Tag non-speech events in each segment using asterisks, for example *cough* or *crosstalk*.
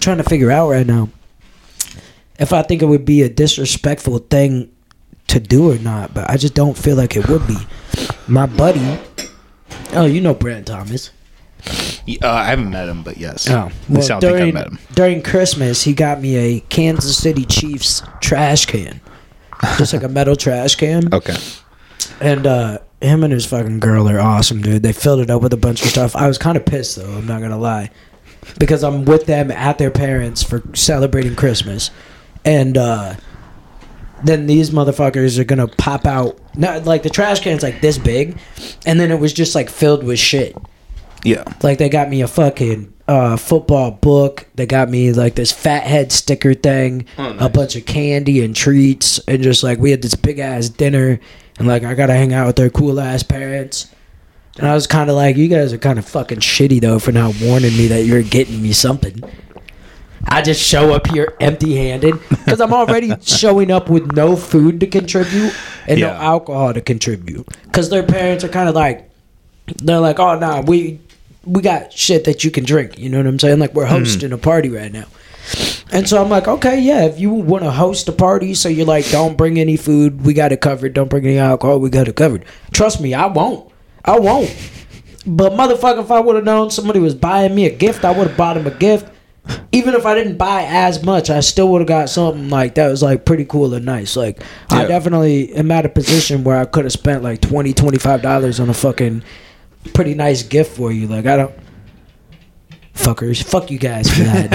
trying to figure out right now if I think it would be a disrespectful thing to do or not, but I just don't feel like it would be. My buddy, oh, you know Brent Thomas. Uh, I haven't met him, but yes. Oh, well, least I don't think I during, met him. during Christmas, he got me a Kansas City Chiefs trash can, just like a metal trash can. *laughs* Okay. And uh, him and his fucking girl are awesome, dude. They filled it up with a bunch of stuff. I was kind of pissed though. I'm not gonna lie, because I'm with them at their parents for celebrating Christmas, and uh, then these motherfuckers are gonna pop out. Not like the trash can's like this big, and then it was just like filled with shit. Yeah. Like they got me a fucking uh, football book. They got me like this fat head sticker thing, Oh, a bunch of candy and treats, and just like we had this big ass dinner, and like I gotta hang out with their cool ass parents. And I was kind of like, you guys are kind of fucking shitty though for not warning me that you're getting me something. I just show up here empty handed because I'm already *laughs* showing up with no food to contribute and no alcohol to contribute. Because their parents are kind of like, they're like, oh, nah, we we got shit that you can drink. You know what I'm saying? Like we're mm-hmm. hosting a party right now. And so I'm like, okay, yeah, if you want to host a party, so you're like, don't bring any food, we got it covered. Don't bring any alcohol, we got it covered. Trust me, I won't. I won't. But motherfucker, if I would have known somebody was buying me a gift, I would have bought him a gift. Even if I didn't buy as much, I still would have got something like that was like pretty cool and nice. Like I definitely am at a position where I could have spent like 20 dollars on a fucking pretty nice gift for you. Like I don't fuckers, fuck you guys for that.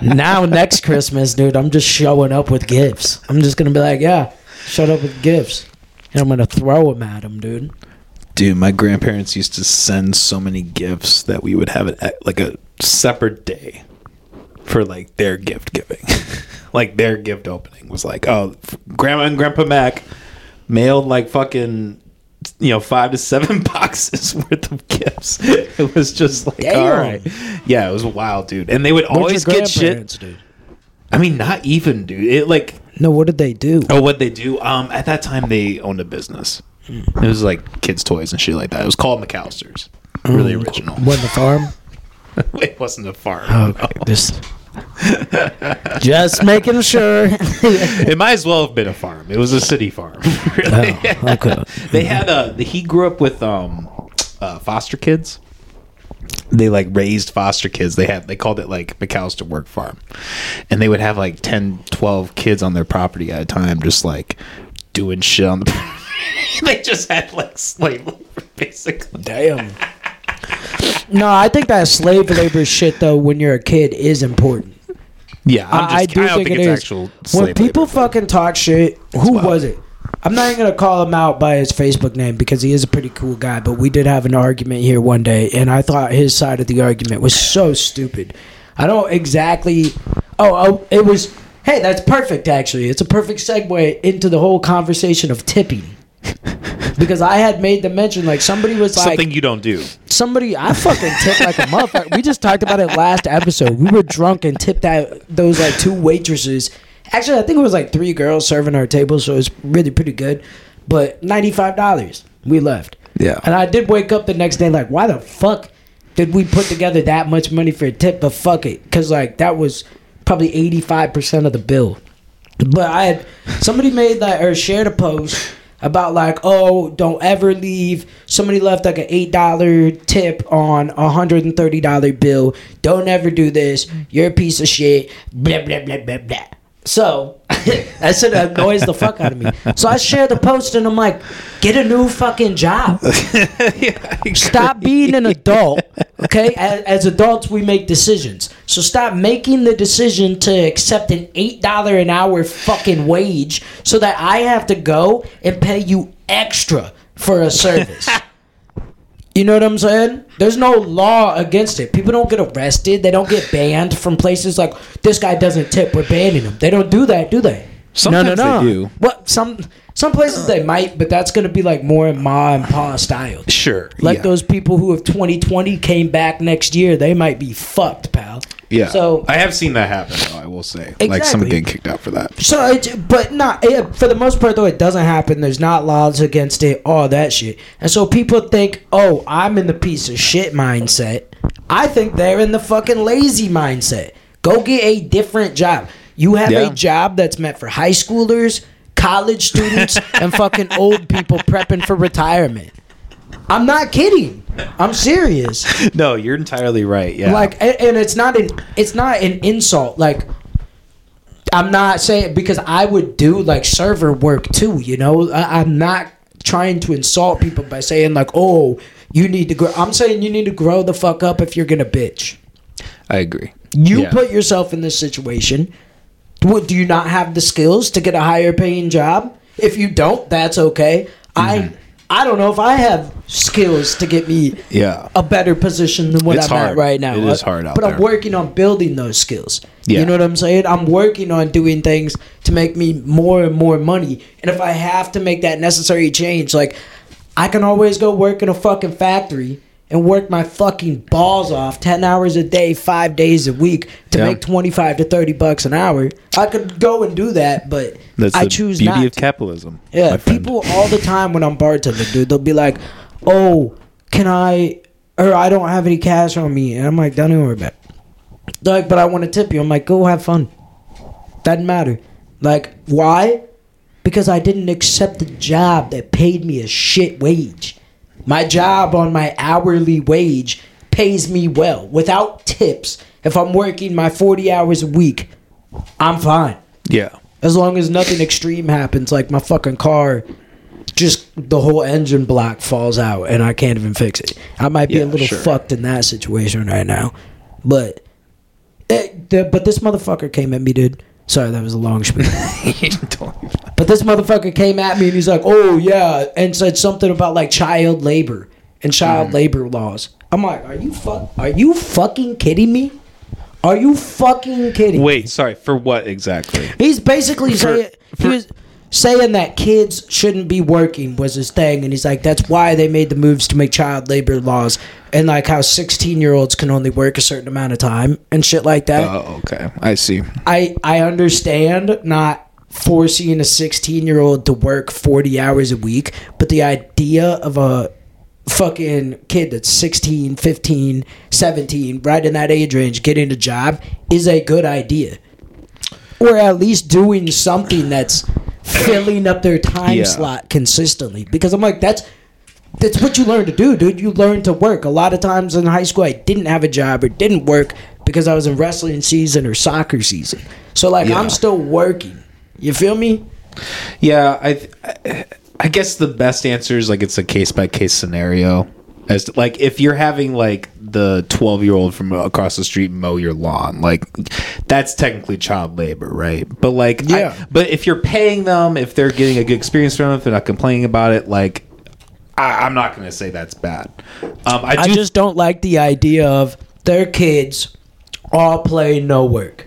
Dude. *laughs* now next Christmas, dude, I'm just showing up with gifts. I'm just gonna be like, yeah, shut up with gifts, and I'm gonna throw them at him, dude. Dude, my grandparents used to send so many gifts that we would have it at like a separate day for like their gift giving. *laughs* like their gift opening was like, oh, grandma and grandpa Mac mailed like fucking you know, five to seven *laughs* boxes *laughs* worth of gifts. It was just like, Damn. all right. Yeah, it was wild, dude. And they would always get shit. do? I mean, not even, dude. It like No, what did they do? Oh, what they do? Um, at that time they owned a business. It was like kids' toys and shit like that. It was called McAllister's. Really original. Wasn't the farm? *laughs* it wasn't a farm. Okay, this. *laughs* Just making sure. It might as well have been a farm. It was a city farm. *laughs* really. Oh, okay. they had a. He grew up with um, uh, foster kids. They like raised foster kids. They had they called it like McAllister Work Farm, and they would have like 10, 12 kids on their property at a time, just like doing shit on the. *laughs* they just had like slave labor, basically. Damn. No, I think that slave labor shit though, when you're a kid, is important. Yeah, I'm just, I, I do don't think, think, it it's is. actual. when people labor. fucking talk shit, who was it? I'm not even gonna call him out by his Facebook name because he is a pretty cool guy. But we did have an argument here one day, and I thought his side of the argument was so stupid. I don't exactly. Oh, oh, it was. Hey, that's perfect. Actually, it's a perfect segue into the whole conversation of tipping. *laughs* because I had made the mention like somebody was like something you don't do. somebody I fucking tipped like a motherfucker. We just talked about it last episode. We were drunk and tipped out those like two waitresses. Actually, I think it was like three girls serving our table, so it was really pretty good. But ninety five dollars, we left. Yeah. and I did wake up the next day like, why the fuck did we put together that much money for a tip? But fuck it, because like that was probably eighty five percent of the bill. But I had somebody made that or shared a post about like, oh, don't ever leave. Somebody left like an eight dollar tip on a hundred and thirty dollar bill. Don't ever do this. You're a piece of shit. Blah blah blah blah blah. So *laughs* that shit annoys the fuck out of me. So I share the post and I'm like, get a new fucking job. *laughs* Stop being an adult. Okay, as, as adults, we make decisions. So stop making the decision to accept an eight dollar an hour fucking wage, so that I have to go and pay you extra for a service. *laughs* You know what I'm saying? There's no law against it. People don't get arrested. They don't get banned from places like this guy doesn't tip. We're banning him. They don't do that, do they? Sometimes they do. What some some places they might, but that's gonna be like more ma and pa style. Sure. Like yeah. those people who have 2020 came back next year, they might be fucked, pal. Yeah. So I have seen that happen. Though, I will say, like someone getting kicked out for that. So, it, but not it, for the most part though. It doesn't happen. There's not laws against it. All that shit. And so people think, oh, I'm in the piece of shit mindset. I think they're in the fucking lazy mindset. Go get a different job. You have Yeah. a job that's meant for high schoolers, college students, *laughs* and fucking old people prepping for retirement. I'm not kidding. I'm serious. No, you're entirely right. Yeah. Like, and, and it's not an it's not an insult. Like, I'm not saying because I would do like server work too. You know, I, I'm not trying to insult people by saying like, oh, you need to grow. I'm saying you need to grow the fuck up if you're gonna bitch. I agree. You Yeah. put yourself in this situation. Do you not have the skills to get a higher paying job? If you don't, that's okay. Mm-hmm. I I don't know if I have skills to get me Yeah. a better position than what It's I'm at right now. It is hard out but I'm working on building those skills. Yeah. You know what I'm saying? I'm working on doing things to make me more and more money. And if I have to make that necessary change, like I can always go work in a fucking factory and work my fucking balls off 10 hours a day, 5 days a week to Yeah. make 25 to 30 bucks an hour. I could go and do that, but That's I the choose beauty not of to. capitalism. Yeah, people all the time when I'm bartending, dude, they'll be like, "Oh, can I?" Or I don't have any cash on me, and I'm like, "Don't even worry about." It. They're like, but I want to tip you. I'm like, go have fun. Doesn't matter. Like, why? Because I didn't accept the job that paid me a shit wage. My job on my hourly wage pays me well without tips. If I'm working my 40 hours a week, I'm fine. Yeah. As long as nothing extreme happens, like my fucking car, just the whole engine block falls out and I can't even fix it. I might be Yeah, a little sure. fucked in that situation right now, but it, the, but this motherfucker came at me, dude. Sorry, that was a long spiel. *laughs* but this motherfucker came at me and he's like, "Oh yeah," and said something about like child labor and child Mm. labor laws. I'm like, "Are you fuck? Are you fucking kidding me? Are you fucking kidding?" me? Wait, sorry. For what exactly? He's basically For- saying he was saying that kids shouldn't be working was his thing, and he's like, that's why they made the moves to make child labor laws, and like how sixteen year olds can only work a certain amount of time and shit like that. Oh, okay. I see. I I understand not forcing a 16 year old to work 40 hours a week, but the idea of a fucking kid that's 16, 15, 17, right in that age range getting a job is a good idea. Or at least doing something that's filling up their time Yeah. slot consistently. Because I'm like, that's that's what you learn to do, dude. You learn to work. A lot of times in high school, I didn't have a job or didn't work because I was in wrestling season or soccer season. So like, Yeah. I'm still working. You feel me? Yeah, I, I, I guess the best answer is like it's a case by case scenario. As to, like if you're having like the 12 year old from across the street mow your lawn, like that's technically child labor, right? But like, I- Yeah. but if you're paying them, if they're getting a good experience from it, if they're not complaining about it, like I, I'm not gonna say that's bad. Um, I I do just don't like the idea of their kids all play no work.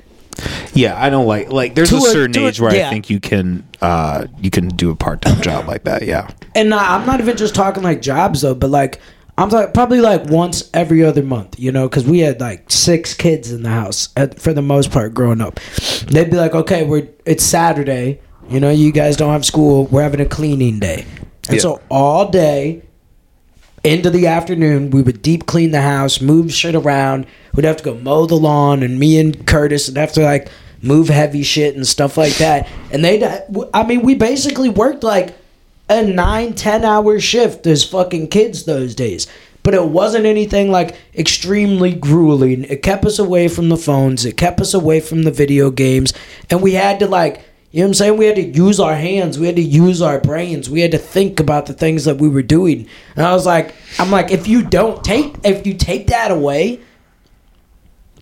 Yeah, I don't like like there's To a a- certain to a- age where yeah. I think you can uh you can do a part time job like that. Yeah. And I- I'm not even just talking like jobs though, but like I'm talking probably like once every other month, you know, because we had like six kids in the house at, for the most part growing up. They'd be like, "Okay, we're it's Saturday, you know, you guys don't have school. We're having a cleaning day," and Yeah. so all day into the afternoon, we would deep clean the house, move shit around. We'd have to go mow the lawn, and me and Curtis would have to like move heavy shit and stuff like that. And they, I mean, we basically worked like a nine, ten hour shift as fucking kids those days. But it wasn't anything like extremely grueling. It kept us away from the phones. It kept us away from the video games. And we had to like, you know what I'm saying? We had to use our hands. We had to use our brains. We had to think about the things that we were doing. And I was like, I'm like, if you don't take, if you take that away,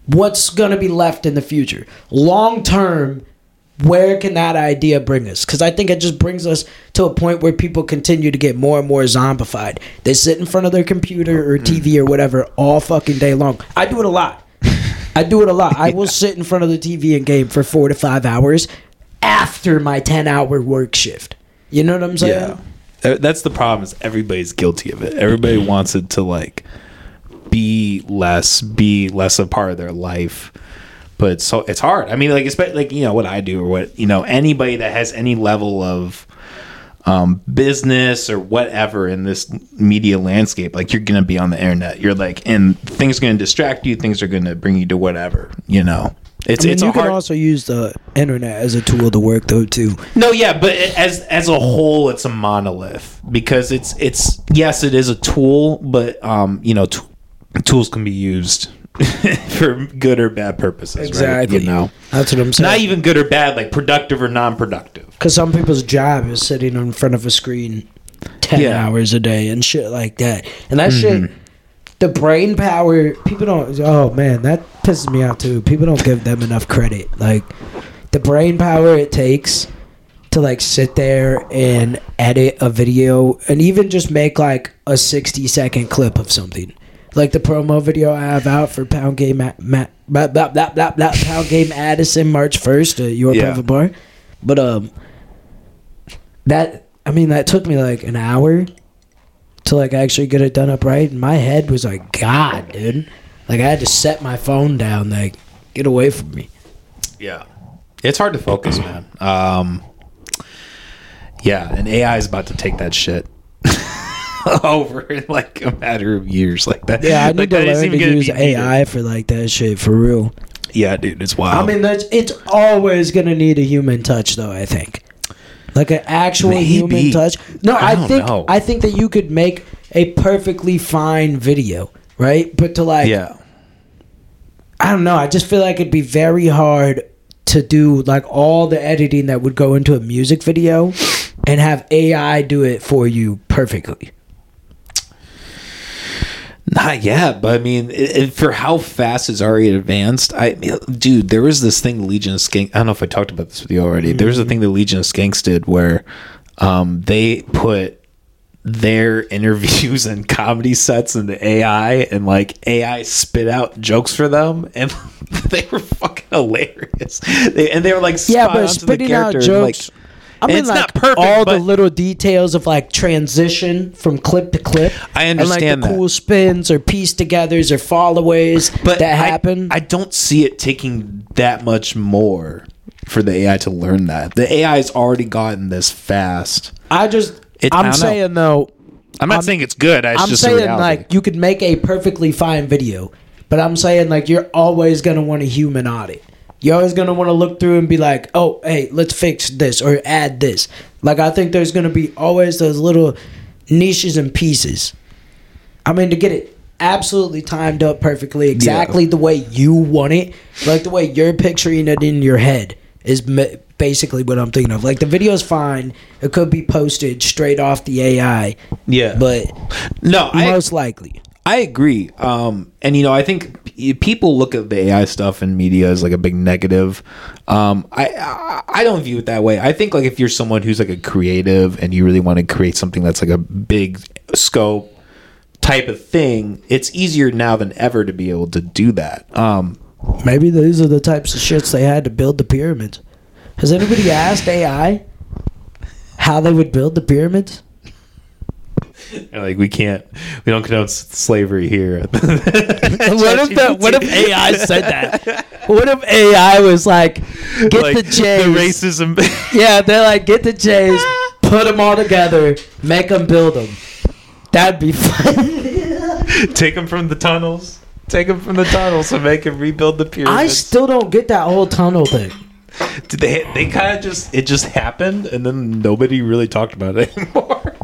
what's going to be left in the future? Long term, where can that idea bring us? Because I think it just brings us to a point where people continue to get more and more zombified. They sit in front of their computer or mm. TV or whatever all fucking day long. I do it a lot. *laughs* I do it a lot. I will sit in front of the TV and game for four to five hours after my 10 hour work shift. You know what I'm saying? Yeah. Uh, That's the problem is everybody's guilty of it. Everybody wants it to like be less, be less a part of their life. But it's so it's hard. I mean, like especially like you know what I do or what you know anybody that has any level of um, business or whatever in this media landscape, like you're gonna be on the internet. You're like, and things are gonna distract you. Things are gonna bring you to whatever. You know, it's I mean, it's you can hard. also use the internet as a tool to work though too. No, yeah, but as as a whole, it's a monolith because it's it's yes, it is a tool, but um, you know, t- tools can be used *laughs* for good or bad purposes. Right? You know, that's what I'm saying. not even good or bad, like productive or non-productive. Because some people's job is sitting in front of a screen ten Yeah. Mm-hmm. hours a day and shit like that. And that shit, the brain power, people don't. Oh man, that pisses me out too. People don't give them enough credit. Like the brain power it takes to like sit there and edit a video and even just make like a 60 second clip of something like the promo video i have out for pound game Ma- Ma- blah, blah, blah, blah, blah, pound game addison march 1st at your Yeah. private bar but um that i mean that took me like an hour to like actually get it done up right and my head was like god dude like i had to set my phone down like get away from me Yeah, it's hard to focus, man. Um, yeah, and AI is about to take that shit *laughs* over in like a matter of years, like that. yeah i need like, to learn to use needed. ai for like that shit for real Yeah, dude, it's wild. I mean, that's it's always gonna need a human touch, though. I think, like an actual Maybe. human touch. No, I I, think know. I think that you could make a perfectly fine video, right? But to like, yeah, I don't know. I just feel like it'd be very hard to do like all the editing that would go into a music video, and have AI do it for you perfectly. Not yet, but I mean, it, it- for how fast it's already advanced, I dude, there was this thing the Legion of Skank. I don't know if I talked about this with you already. There was a thing the Legion of Skanks did where um, they put their *laughs* interviews and comedy sets into AI, and like AI spit out jokes for them, and *laughs* they were fucking hilarious. They, and they were like, Yeah, but spitting out and, jokes. like, I mean, it's like not perfect, all the little details of like transition from clip to clip. I and like understand the that. cool spins or piece togethers or followays but that I- happen. I, don't see it taking that much more for the AI to learn that. The AI has already gotten this fast. I just, It- I'm saying though, I'm not I'm- saying it's good. It's I'm just saying like you could make a perfectly fine video, but I'm saying like you're always gonna want a human audit. You're always gonna want to look through and be like, oh, hey, let's fix this or add this. Like I think there's gonna be always those little niches and pieces. I mean, to get it absolutely timed up perfectly, exactly the way you want it, like the way you're picturing it in your head, is basically what I'm thinking of. Like the video's fine; it could be posted straight off the AI, yeah, but no, I most likely. I agree. Um, and you know, I think people look at the AI stuff in media as like a big negative. Um, I, I I don't view it that way. I think like if you're someone who's like a creative and you really want to create something that's like a big scope type of thing, it's easier now than ever to be able to do that. Um, Maybe these are the types of shits they had to build the pyramids. Has anybody asked AI how they would build the pyramids? like we can't, we don't condone slavery here. *laughs* what if the, what if AI said that? What if AI was like, get Like, the J's? the racism. *laughs* Yeah, they're like, get the J's, put them all together, make them build them. That'd be fun. *laughs* Take them from the tunnels. Take them from the tunnels and make them rebuild the pyramids. I still don't get that whole tunnel thing. Did they they kind of just it just happened and then nobody really talked about it *laughs* anymore.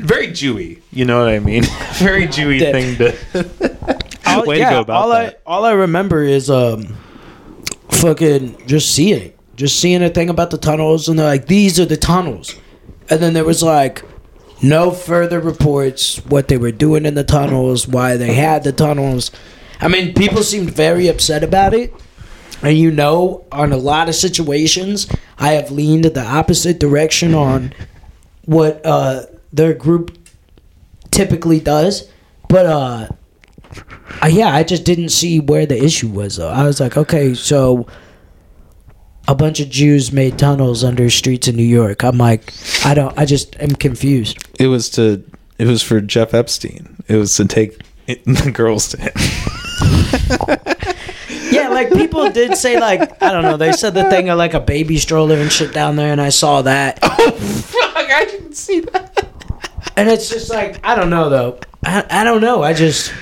Very Jewy, you know what I mean? *laughs* Very Jewy thing to *laughs* All, way yeah, to go about all that. I all I remember is um, fucking just seeing it, just seeing a thing about the tunnels, and they're like, "These are the tunnels," and then there was like no further reports what they were doing in the tunnels, why they had the tunnels. I mean, people seemed very upset about it. And you know, on a lot of situations, I have leaned the opposite direction on what uh, their group typically does. But uh, uh, yeah, I just didn't see where the issue was though. I was like, okay, so a bunch of Jews made tunnels under streets in New York. I'm like, I don't, I just am confused. It was to it was for Jeff Epstein. It was to take it, *laughs* the girls to him. *laughs* Yeah, like people did say like I don't know. They said the thing of like a baby stroller and shit down there, and I saw that. *laughs* Oh Fuck, I didn't see that. and it's just like I don't know though. I I don't know. I just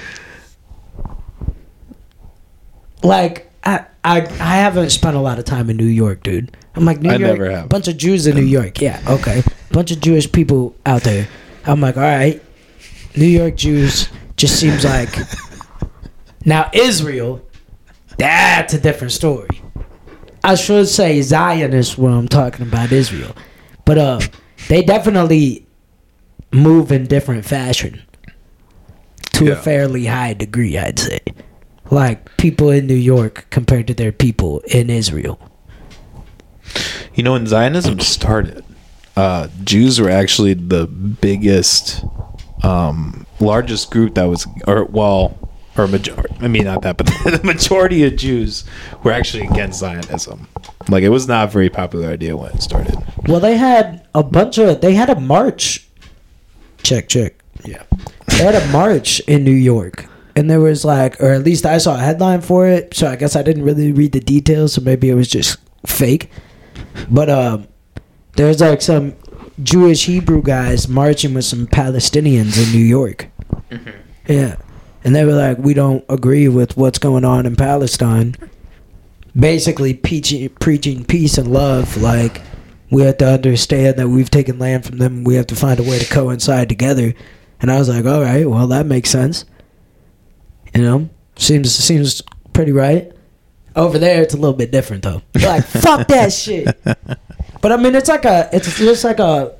like I I I haven't spent a lot of time in New York, dude. I'm like New I York, never have. bunch of Jews in New York. Yeah, okay, bunch of Jewish people out there. I'm like, all right, New York Jews just seems like. Now Israel, that's a different story. I should say Zionists when I'm talking about Israel, but uh, they definitely move in different fashion to a fairly high degree, I'd say. Like people in New York compared to their people in Israel. You know, when Zionism started, uh, Jews were actually the biggest, um, largest group that was, or well, or majority. I mean, not that, but *laughs* the majority of Jews were actually against Zionism. Like, it was not a very popular idea when it started. Well, they had a bunch of they had a march. Check check. Yeah. They had a march in New York, and there was like, or at least I saw a headline for it. So I guess I didn't really read the details, so maybe it was just fake. But um, there's like some Jewish Hebrew guys marching with some Palestinians in New York. Yeah, and they were like, "We don't agree with what's going on in Palestine." Basically, preaching preaching peace and love. Like we have to understand that we've taken land from them. We have to find a way to coincide together. And I was like, all right, well, that makes sense. You know, seems seems pretty right. Over there, it's a little bit different though. Like, *laughs* fuck that shit. But I mean, it's like a, it's just like a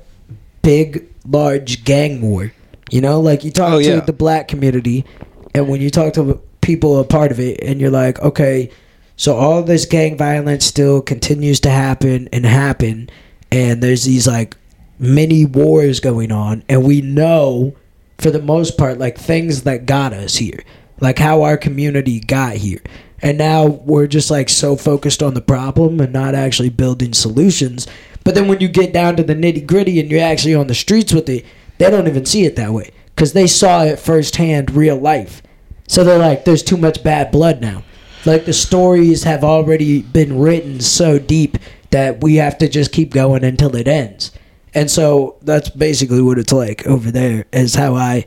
big, large gang war. You know, like you talk Oh, to yeah. the black community, and when you talk to people a part of it, and you're like, okay, so all this gang violence still continues to happen and happen, and there's these like many wars going on, and we know for the most part like things that got us here, like how our community got here. And now we're just like so focused on the problem and not actually building solutions. But then when you get down to the nitty gritty and you're actually on the streets with it, they don't even see it that way because they saw it firsthand, real life. So they're like, there's too much bad blood now. Like the stories have already been written so deep that we have to just keep going until it ends. And so that's basically what it's like over there. Is how I,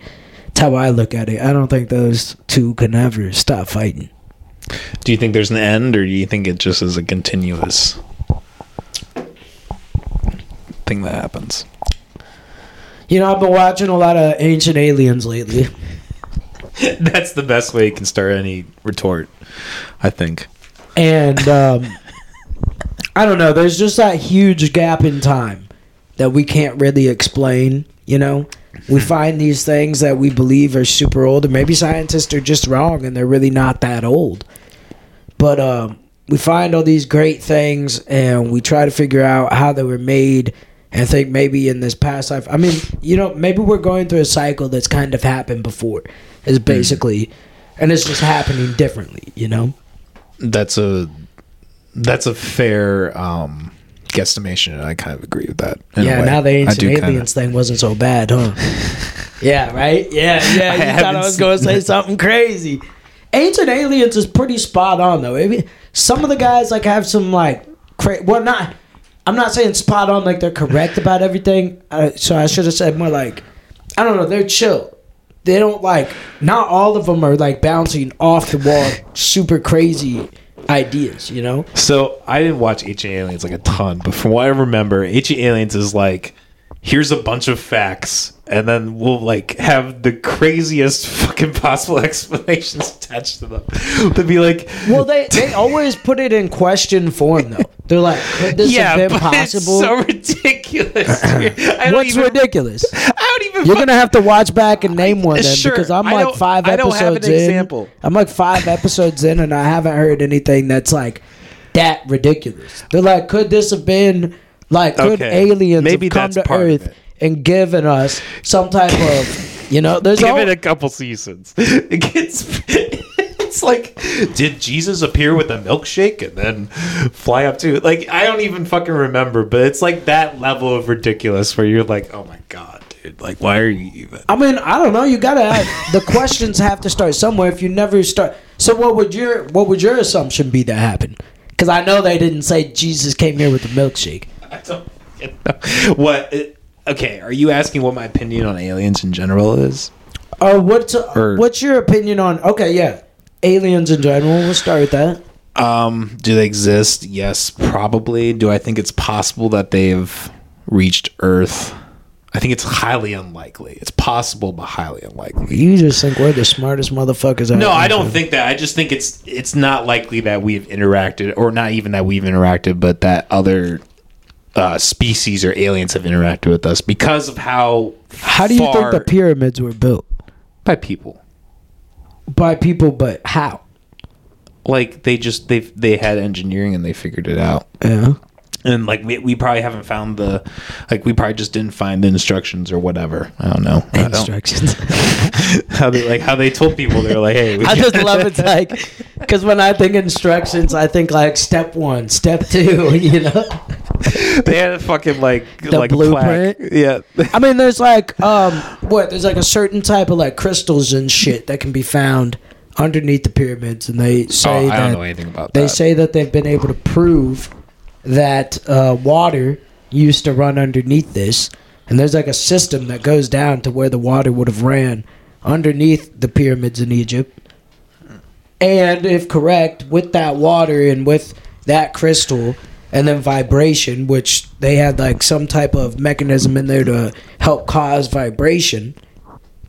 it's how I look at it. I don't think those two can ever stop fighting. Do you think there's an end, or do you think it just is a continuous thing that happens? You know, I've been watching a lot of Ancient Aliens lately. *laughs* That's the best way you can start any retort, I think. and *laughs* um, I don't know. There's just that huge gap in time that we can't really explain. You know, we find these things that we believe are super old, and maybe scientists are just wrong, and they're really not that old. But um, we find all these great things, and we try to figure out how they were made. And think maybe in this past life, I mean, you know, maybe we're going through a cycle that's kind of happened before. Is basically, and it's just happening differently. You know. That's a that's a fair um, guesstimation, and I kind of agree with that. Yeah, now the ancient do kinda- aliens thing wasn't so bad, huh? *laughs* yeah, right? Yeah, yeah. I You thought I was going to say *laughs* something crazy. Ancient aliens is pretty spot on though. I mean, some of the guys like have some like cra- well not I'm not saying spot on like they're correct about everything. Uh, so I should have said more like I don't know, they're chill. They don't like not all of them are like bouncing off the wall super crazy ideas, you know? So I didn't watch Ancient Aliens like a ton, but from what I remember, Ancient Aliens is like, here's a bunch of facts, and then we'll like have the craziest *laughs* fucking possible *laughs* explanations attached to them. *laughs* To be like, Well, they they always put it in question form though. They're like, could this yeah, have been but possible? it's so ridiculous. What's even, ridiculous? Even. You're gonna have to watch back and name one then Sure, because I'm I like five I don't episodes have an in. example. I'm like five episodes in, and I haven't heard anything that's like that ridiculous. They're like, could this have been like could Okay, aliens maybe have come to Earth and given us some type of you know? There's Give all, it a couple seasons. *laughs* It gets. *laughs* It's like, did Jesus appear with a milkshake and then fly up to? Like, I don't even fucking remember, but it's like that level of ridiculous where you're like, oh my god, dude, like, why are you even? I mean, I don't know. You gotta have the questions have to start somewhere. If you never start, so what would your what would your assumption be that happened? Because I know they didn't say Jesus came here with a milkshake. *laughs* I don't know. What? Okay, are you asking what my opinion on aliens in general is? Uh, what's uh, Or- what's your opinion on? Okay, yeah, aliens in general. We'll start with that. Um, do they exist? Yes, probably. Do I think it's possible that they've reached Earth? I think it's highly unlikely. It's possible, but highly unlikely. You just think we're the smartest motherfuckers. out No, I don't think that. I just think it's it's not likely that we've interacted, or not even that we've interacted, but that other uh, species or aliens have interacted with us because of how How do you think the pyramids were built by people? by people? But how? Like they just they they had engineering and they figured it out. Yeah. And like we, we probably haven't found the like we probably just didn't find the instructions or whatever i don't know I don't- Instructions. *laughs* how they like how they told people they're like hey we I just love it's like because when I think instructions, I think like step one, step two. *laughs* You know. they had a fucking like The like a plaque. blueprint? yeah I mean, there's like *laughs* um, what? There's like a certain type of like crystals and shit that can be found underneath the pyramids, and they oh, say i that don't know anything about they that say that they've been able to prove that uh, water used to run underneath this, and there's like a system that goes down to where the water would have ran underneath the pyramids in Egypt. And if correct, with that water and with that crystal, and then vibration, which they had like some type of mechanism in there to help cause vibration,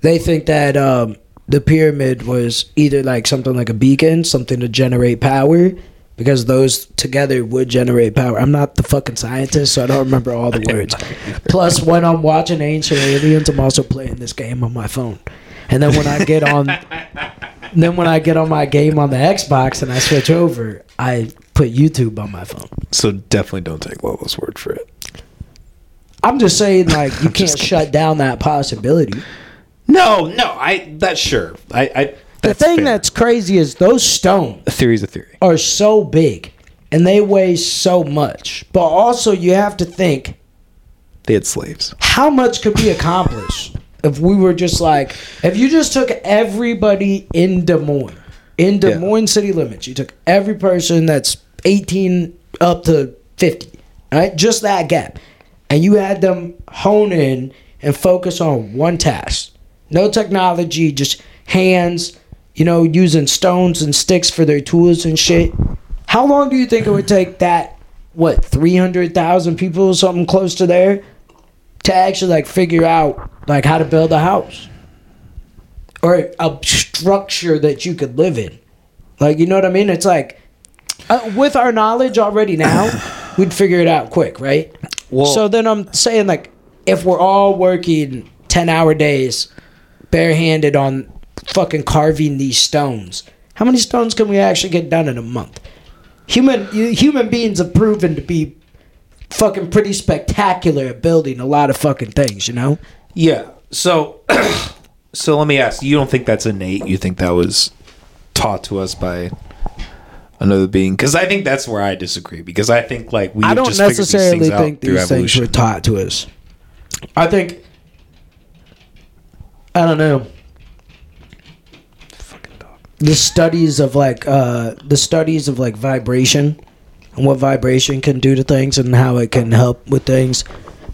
they think that um, the pyramid was either like something like a beacon, something to generate power, because those together would generate power. I'm not the fucking scientist, so I don't remember all the words. Plus, when I'm watching Ancient Aliens, I'm also playing this game on my phone. And then when I get on, *laughs* then when I get on my game on the Xbox and I switch over, I put YouTube on my phone. so definitely don't take lolo's word for it I'm just saying, *laughs* like, you can't shut down that possibility. no no i that's sure i i The thing fair. that's crazy is those stones a theory's a theory are so big and they weigh so much. But also, you have to think they had slaves how much could be accomplished if we were just like, if you just took everybody in Des Moines, in Des Yeah. Moines city limits, you took every person that's 18 up to 50, right? Just that gap. And you had them hone in and focus on one task. No technology, just hands, you know, using stones and sticks for their tools and shit. How long do you think it would take that, what, 300,000 people, something close to there, to actually like figure out like how to build a house or a structure that you could live in. Like you know what I mean? It's like uh, with our knowledge already now, *coughs* we'd figure it out quick, right? Well- so then I'm saying like if we're all working 10-hour days barehanded on fucking carving these stones, how many stones can we actually get done in a month? Human human beings have proven to be fucking pretty spectacular at building a lot of fucking things, you know? yeah so *coughs* so let me ask you don't think that's innate you think that was taught to us by another being because i think that's where i disagree because i think like we I don't just figured these necessarily out think these things were evolution. taught to us. I think I don't know. The studies of like uh the studies of like vibration and what vibration can do to things and how it can help with things.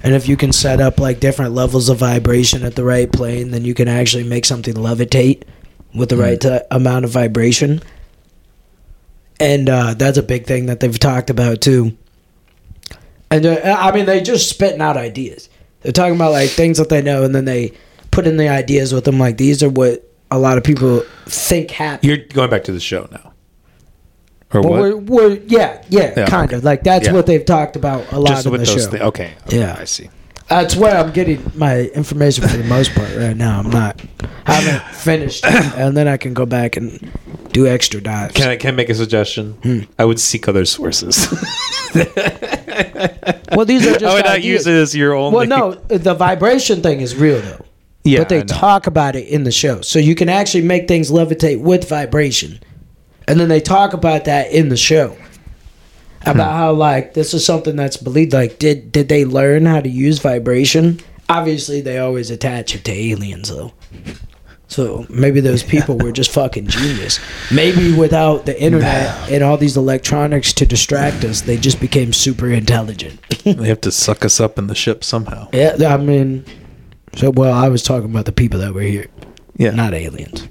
And if you can set up like different levels of vibration at the right plane, then you can actually make something levitate with the right Mm. t- amount of vibration. And uh, that's a big thing that they've talked about too. And uh, I mean, they just spitting out ideas. They're talking about like things that they know, and then they put in the ideas with them. Like these are what a lot of people think happen. You're going back to the show now. Or what? we're, we're yeah, yeah, Yeah, kind okay. of like that's Yeah. what they've talked about a lot Just in the those show. things. Okay. okay, Yeah. I see. That's where I'm getting my information for the most part right now. I'm not, I haven't *coughs* finished, and then I can go back and do extra dives. Can I can I make a suggestion? Hmm. I would seek other sources. *laughs* well, these are just I would not use it as your only. Well, no, the vibration thing is real though. Yeah, but they talk about it in the show, so you can actually make things levitate with vibration, and then they talk about that in the show about hmm. how like this is something that's believed. Like, did did they learn how to use vibration? Obviously, they always attach it to aliens though. So maybe those people were just fucking genius. Maybe without the internet and all these electronics to distract us, they just became super intelligent. They have to suck us up in the ship somehow. yeah, I mean, so well, I was talking about the people that were here, Yeah. not aliens.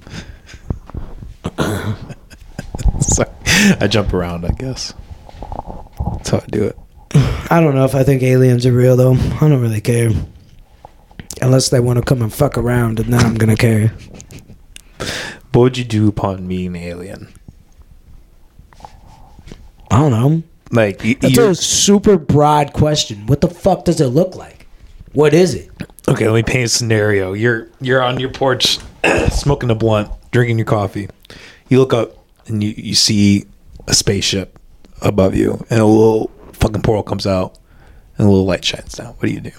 *laughs* So, I jump around, I guess. That's how I do it. I don't know if I think aliens are real though. I don't really care. Unless they want to come and fuck around, and then I'm gonna care. What would you do upon meeting an alien? I don't know. Like, you, That's a super broad question. What the fuck does it look like? What is it? Okay, let me paint a scenario. You're you're on your porch, *clears throat* smoking a blunt, drinking your coffee. You look up and you, you see a spaceship above you, and a little fucking portal comes out, and a little light shines down. What do you do?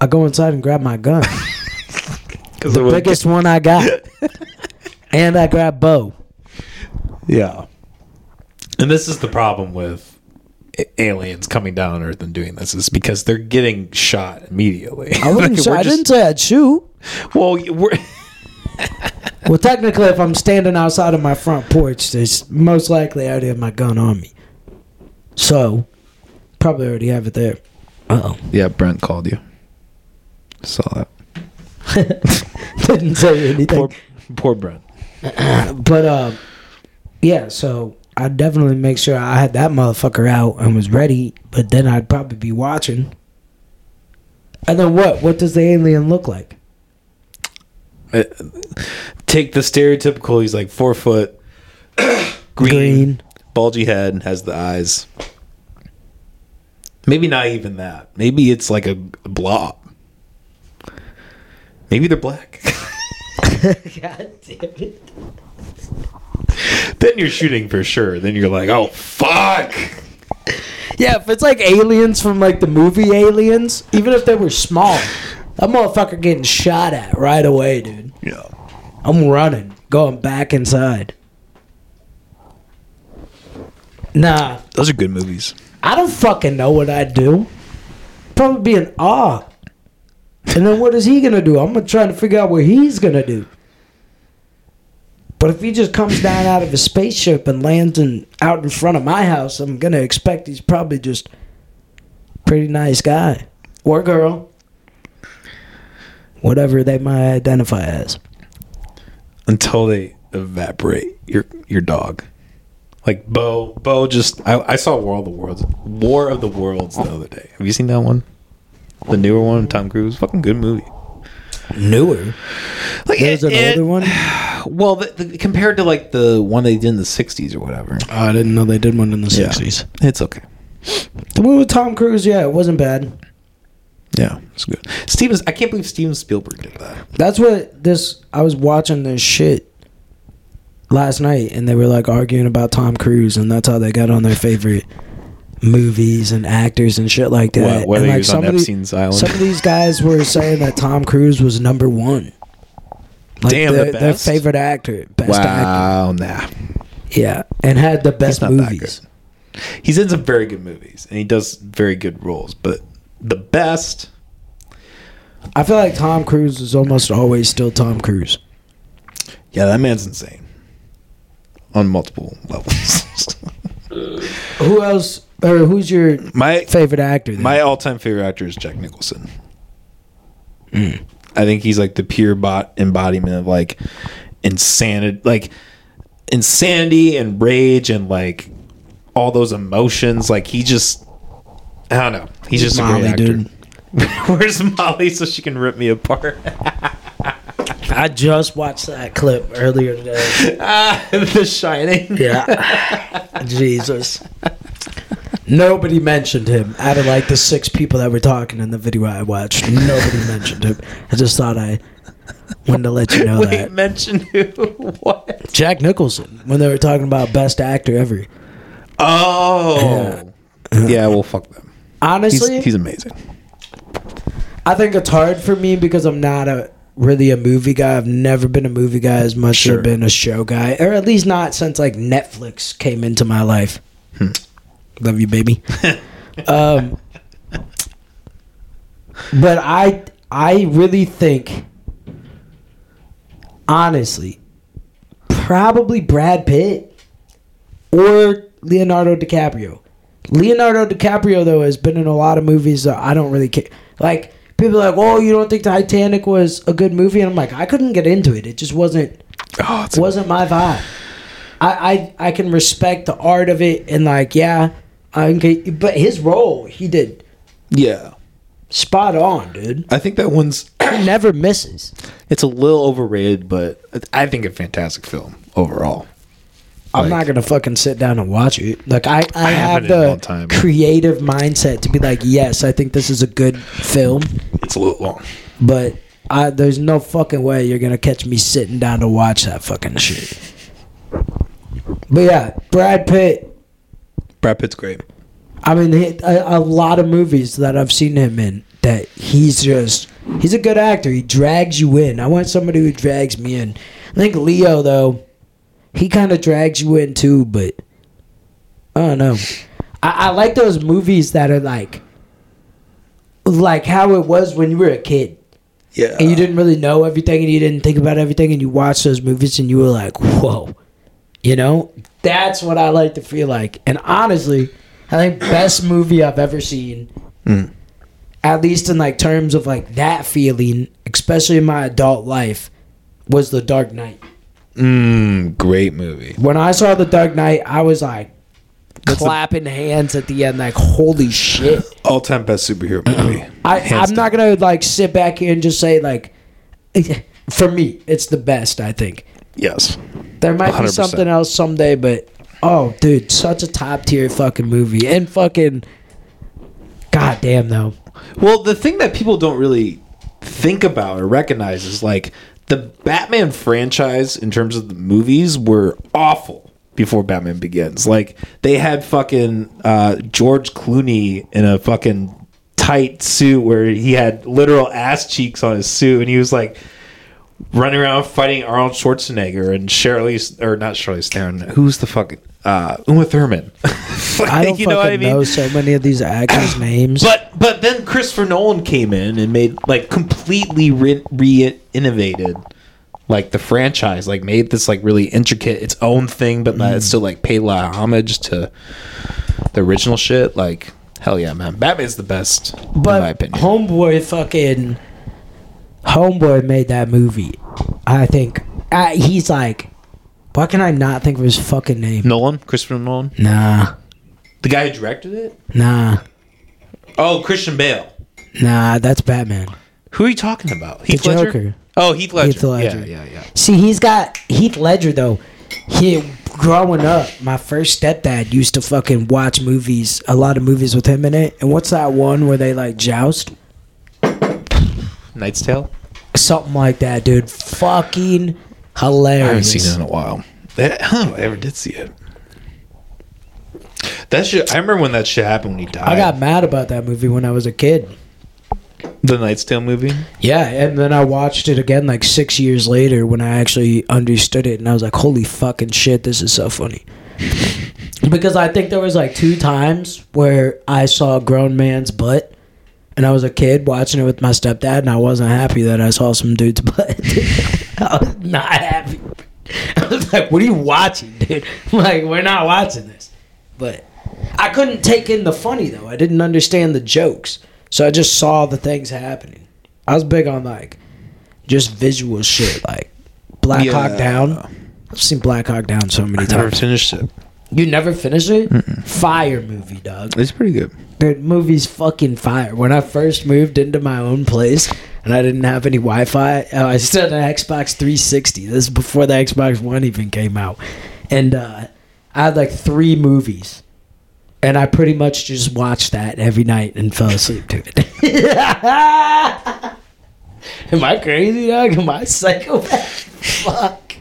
I go inside and grab my gun. *laughs* Because the biggest one I got. *laughs* and I grab Bo. Yeah. And this is the problem with a- aliens coming down on Earth and doing this is because they're getting shot immediately. I wouldn't. *laughs* Like, say, we're I just- didn't say I'd shoot. Well, we're *laughs* Well, technically, if I'm standing outside of my front porch, there's most likely I already have my gun on me. So, probably already have it there. Uh oh. yeah. Brent called you. Saw that. *laughs* Didn't say anything. Poor, poor Brent. *clears throat* But uh, yeah, so I'd definitely make sure I had that motherfucker out and was ready. But then I'd probably be watching. And then what? What does the alien look like? Uh, take the stereotypical. He's like four foot, *coughs* green, Green. bulgy head, has the eyes. Maybe not even that. Maybe it's like a blob. Maybe they're black. *laughs* *laughs* God damn it. Then you're shooting for sure. Then you're like, oh fuck. Yeah, if it's like aliens from like the movie Aliens, even if they were small, that motherfucker getting shot at right away, dude. Yeah. I'm running, going back inside. Nah, Those are good movies. I don't fucking know what I'd do. Probably be in awe. And then what is he gonna do? I'm gonna try to figure out what he's gonna do. But if he just comes down out of a spaceship and lands in out in front of my house, I'm gonna expect he's probably just pretty nice guy or girl, whatever they might identify as. Until they evaporate your your dog. Like Bo Bo just I, I saw War of the Worlds War of the Worlds the other day. Have you seen that one? The newer one, Tom Cruise. Fucking good movie. Newer. Like There's an older one. *sighs* Well, the, the, compared to like the one they did in the '60s or whatever. Oh, I didn't know they did one in the Yeah. '60s. It's okay. The one with Tom Cruise, yeah, it wasn't bad. Yeah, it's good. Steven, I can't believe Steven Spielberg did that. That's what this. I was watching this shit last night, and they were like arguing about Tom Cruise, and that's how they got on their favorite movies and actors and shit like that. What, whether and he like was on some of the- island. some of these guys were saying that Tom Cruise was number one. Like Damn, the their, their favorite actor, best actor. wow, nah. Yeah, and had the best not that movies. He's in some very good movies, and he does very good roles. But the best, I feel like Tom Cruise is almost always still Tom Cruise. yeah, that man's insane on multiple levels. *laughs* Who else, or who's your my favorite actor? Then? my all-time favorite actor is Jack Nicholson. Mm. I think he's like the pure bot embodiment of like insanity, like insanity and rage and like all those emotions. Like he just, I don't know. He's just a Molly, great actor. dude. *laughs* Where's Molly so she can rip me apart? *laughs* I just watched that clip earlier today. ah, *laughs* the Shining. Yeah. Jesus. Nobody mentioned him out of like the six people that were talking in the video I watched. Nobody mentioned him. I just thought I wanted to let you know *laughs* Wait, that. mention who? *laughs* What? Jack Nicholson, when they were talking about best actor ever. Oh, yeah. Well, fuck them. Honestly, he's amazing. I think it's hard for me because I'm not a really a movie guy. I've never been a movie guy as much as I've been a show guy, or at least not since like Netflix came into my life. Hmm. Love you, baby. *laughs* um, but I I really think honestly, probably Brad Pitt or Leonardo DiCaprio. Leonardo DiCaprio though has been in a lot of movies that I don't really care. Like people are like, "Oh, you don't think Titanic was a good movie?" And I'm like, I couldn't get into it. It just wasn't Oh, wasn't my vibe. I, I I can respect the art of it and like yeah, I can, but his role he did yeah. spot on, dude. I think that one's He never misses. it's a little overrated, but I think a fantastic film overall. I'm Like- not gonna fucking sit down and watch it. Like I, I, have haven't in a long the time. creative mindset to be like, yes, I think this is a good film, It's a little long. but I, there's no fucking way you're gonna catch me sitting down to watch that fucking shit. But yeah, Brad Pitt. Brad Pitt's great. I mean, he, a, a lot of movies that I've seen him in that he's just he's a good actor. He drags you in. I want somebody who drags me in. I think Leo though, he kind of drags you in too, but I don't know. I, I like those movies that are like like how it was when you were a kid Yeah. and you didn't really know everything and you didn't think about everything and you watched those movies and you were like, whoa. You know? That's what I like to feel like. And honestly, I think best movie I've ever seen, Mm. at least in like terms of like that feeling, especially in my adult life, was The Dark Knight. Mm, great movie. When I saw The Dark Knight, I was like That's the- clapping hands at the end, like, holy shit. All time best superhero *clears throat* movie. I, Hands I'm not gonna like sit back here and just say like, *laughs* for me, it's the best. I think Yes. There might be 100%. something else someday, but oh, dude, such a top tier fucking movie and fucking, goddamn though. Well, the thing that people don't really think about or recognize is like the Batman franchise in terms of the movies were awful before Batman Begins. Like they had fucking uh, George Clooney in a fucking tight suit where he had literal ass cheeks on his suit, and he was like running around fighting Arnold Schwarzenegger and Shirley or not Shirley Theron. Who's the fucking uh, Uma Thurman? *laughs* I don't fucking know so many of these actors' *coughs* names. But but then Christopher Nolan came in and made like completely re- re-innovated like the franchise, like made this like really intricate its own thing, but it still like paid a lot of homage to the original shit. Like hell yeah, man, Batman's the best in my but opinion. Homeboy fucking Homeboy made that movie. I think uh, he's like, why can I not think of his fucking name? Nolan, Christopher Nolan, Nah, the guy who directed it. nah, Oh, Christian Bale. nah. That's Batman. Who are you talking about? The Joker. Oh, Heath Ledger. Heath Ledger. Yeah, yeah, yeah. See, he's got Heath Ledger though. He growing up, my first stepdad used to fucking watch movies, a lot of movies with him in it. And what's that one where they like joust? Knight's Tale. Something like that, dude. Fucking hilarious. I haven't seen it in a while. I don't know if I ever did see it. That shit. I remember when that shit happened when he died. I got mad about that movie when I was a kid. the Knight's Tale movie. Yeah, and then I watched it again like six years later when I actually understood it, and I was like, "Holy fucking shit, this is so funny." *laughs* because I think there was like two times where I saw a grown man's butt, and I was a kid watching it with my stepdad, and I wasn't happy that I saw some dude's *laughs* butt. I was not happy. *laughs* I was like, "What are you watching, dude? *laughs* Like, we're not watching this." But I couldn't take in the funny though. I didn't understand the jokes, so I just saw the things happening. I was big on like just visual shit, like Black Hawk Down. I've seen Black Hawk Down so many I never finished it. You never finished it? Fire movie, dog. It's pretty good. The movie's fucking fire. When I first moved into my own place and I didn't have any Wi-Fi, uh, I still had an Xbox 360. This is before the Xbox One even came out, and uh, I had like three movies, and I pretty much just watched that every night and fell asleep to it. *laughs* Am I crazy, dog? Am I psychopath? *laughs* Fuck.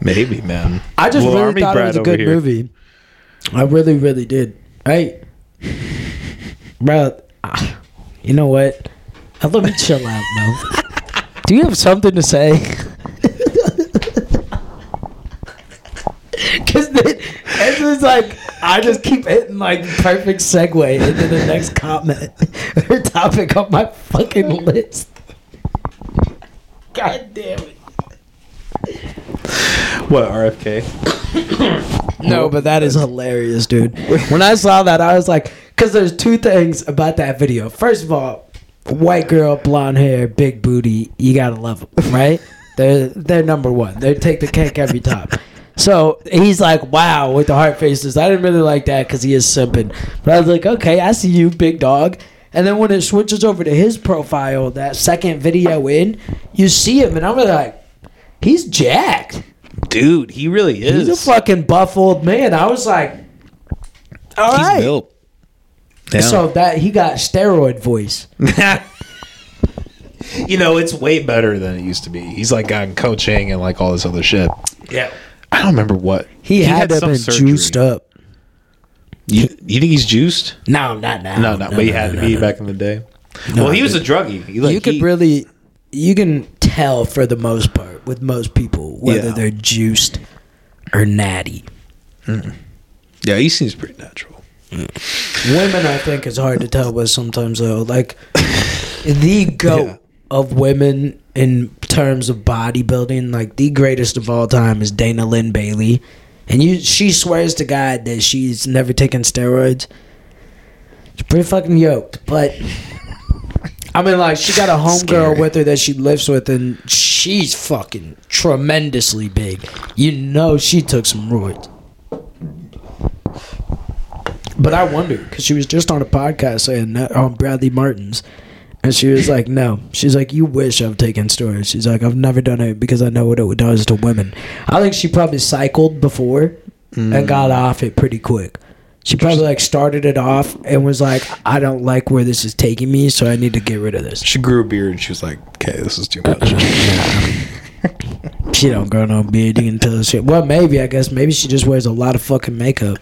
Maybe, man. I just Little really Army thought it was a good here. movie. I really, really did. Hey, bro, ah, you know what? Uh, Let me chill out, bro. Do you have something to say? Because it's just like I just keep hitting like perfect segue into the next comment *laughs* or topic on my fucking list. God damn it. What RFK? No, but that is hilarious, dude. *laughs* When I saw that, I was like, because there's two things about that video. First of all, white girl, blonde hair, big booty, you gotta love them, right? *laughs* they're they're number one. They take the cake every time. So he's like, wow, with the heart faces. I didn't really like that because he is simping. But I was like, okay, I see you, big dog. And then when it switches over to his profile, that second video in, you see him, and I'm like, he's jacked. Dude, he really is. He's a fucking buff old man. I was like, all He's right. built. Yeah. So that he got steroid voice. *laughs* you know, it's way better than it used to be. He's like gotten coaching and like all this other shit. Yeah. I don't remember what He, had, to have some been surgery. juiced up. You, you think he's juiced? No, not now. No, no, but he had to be back in the day. well, he was a druggie. He, like, you could he- really, you can tell for the most part with most people whether Yeah. they're juiced or natty. Yeah, he seems pretty natural. Mm. Women, I think, is hard to tell with sometimes though. Like *laughs* the goat Yeah. of women in terms of bodybuilding, like the greatest of all time is Dana Linn Bailey, and you, she swears to God that she's never taken steroids. She's pretty fucking yoked, but. I mean, like, she got a homegirl with her that she lives with, and she's fucking tremendously big. You know, she took some roids. But I wonder because she was just on a podcast saying that on Bradley Martin's, and she was like, "No." She's like, "You wish I've taken steroids." She's like, "I've never done it because I know what it does to women." I think she probably cycled before and mm. got off it pretty quick. She probably like started it off and was like, "I don't like where this is taking me, so I need to get rid of this." She grew a beard and she was like, "Okay, this is too much." *laughs* She don't grow no beard. You can tell shit. Well, maybe I guess maybe she just wears a lot of fucking makeup.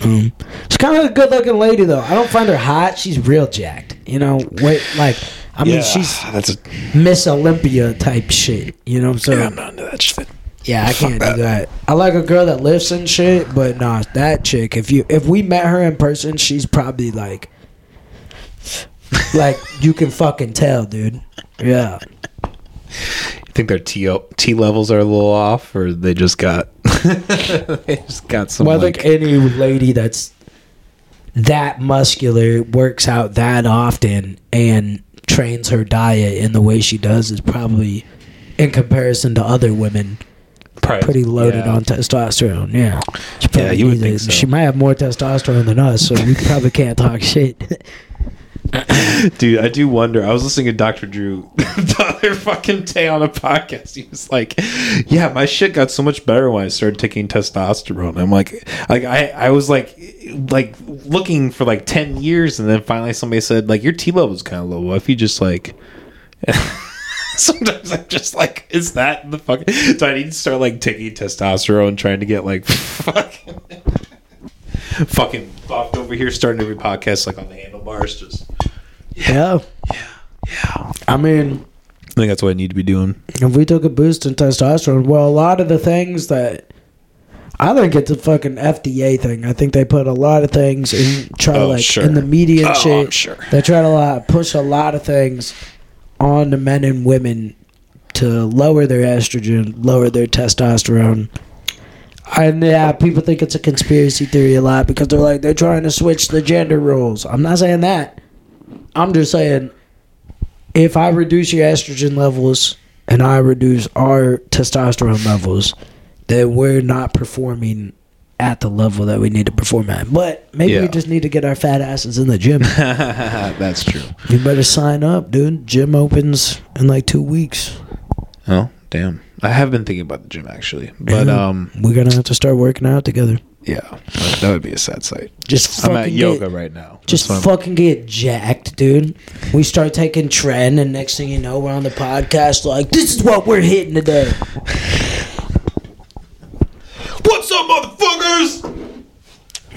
Um, she's kind of a good looking lady though. I don't find her hot. She's real jacked. You know, wait, like I mean, yeah, she's that's a Miss Olympia type shit. You know, so yeah. yeah, I'm not into that shit. I can't do *laughs* that. I like a girl that lifts and shit, but nah, that chick. If you if we met her in person, she's probably like, like you can fucking tell, dude. Yeah. You think their T T levels are a little off, or they just got *laughs* they just got some Well, I like think any lady that's that muscular works out that often and trains her diet in the way she does is probably, in comparison to other women, probably pretty loaded yeah. on testosterone. Yeah, she Yeah, you would think so. She might have more testosterone than us, so we probably can't talk shit. *laughs* Dude, I do wonder. I was listening to Dr. Drew *laughs* the other fucking day on a podcast. He was like, "Yeah, my shit got so much better when I started taking testosterone." I'm like, like I, I was like, like looking for like ten years, and then finally somebody said, like, your T level's kind of low. What if you just like? *laughs* *laughs* Sometimes I'm just like, is that the fuck? Do I need to start like taking testosterone, and trying to get like *laughs* fucking, fucking buffed over here, starting every podcast like on the handlebars, just. yeah, Yeah. Yeah. I mean, I think that's what I need to be doing. if we took a boost in testosterone, well, a lot of the things that I think it's a fucking FDA thing. I think they put a lot of things in try to Oh, like sure. in the media and Oh, shit. I'm sure. They try to lot, push a lot of things on the men and women to lower their estrogen, lower their testosterone. And yeah, people think it's a conspiracy theory a lot because they're like they're trying to switch the gender roles. I'm not saying that. I'm just saying if I reduce your estrogen levels and I reduce our testosterone levels, then we're not performing at the level that we need to perform at. But maybe we just need to get our fat asses in the gym. *laughs* that's true. you better sign up, dude. Gym opens in like two weeks. Oh, damn. I have been thinking about the gym actually, but Yeah. um, We're gonna have to start working out together. yeah, that, would be a sad sight. Just I'm at get- yoga right now. Just That's what I'm- fucking get jacked, dude. We start taking tren, and next thing you know, we're on the podcast like, this is what we're hitting today. *laughs* What's up, motherfuckers?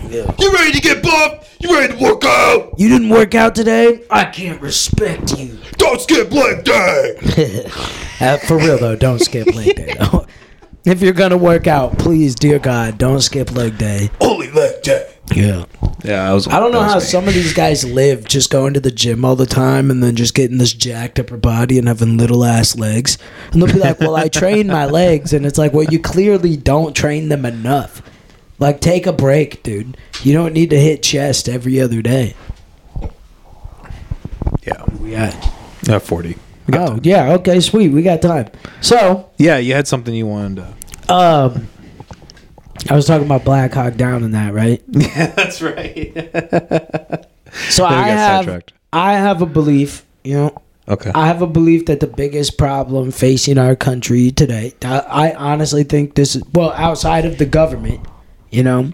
Yeah. You ready to get buffed? You ready to work out? You didn't work out today? I can't respect you. Don't skip leg day. *laughs* Uh, for real though, don't skip leg day though. If you're gonna work out, please, dear God, don't skip leg day. Only leg day. Yeah. Yeah, I was. I don't know how me. some of these guys live just going to the gym all the time and then just getting this jacked upper body and having little ass legs. And they'll be like, Well, I train my legs. And it's like, Well, you clearly don't train them enough. Like, take a break, dude. You don't need to hit chest every other day. Yeah, We got. uh, forty. We got Oh, time. yeah. Okay, sweet. We got time. So, Yeah, you had something you wanted to. um, I was talking about Black Hawk Down and that, right? *laughs* Yeah, that's right. *laughs* So I have. I have a belief, you know, okay. I have a belief that the biggest problem facing our country today, I I honestly think this is, well, outside of the government, you know,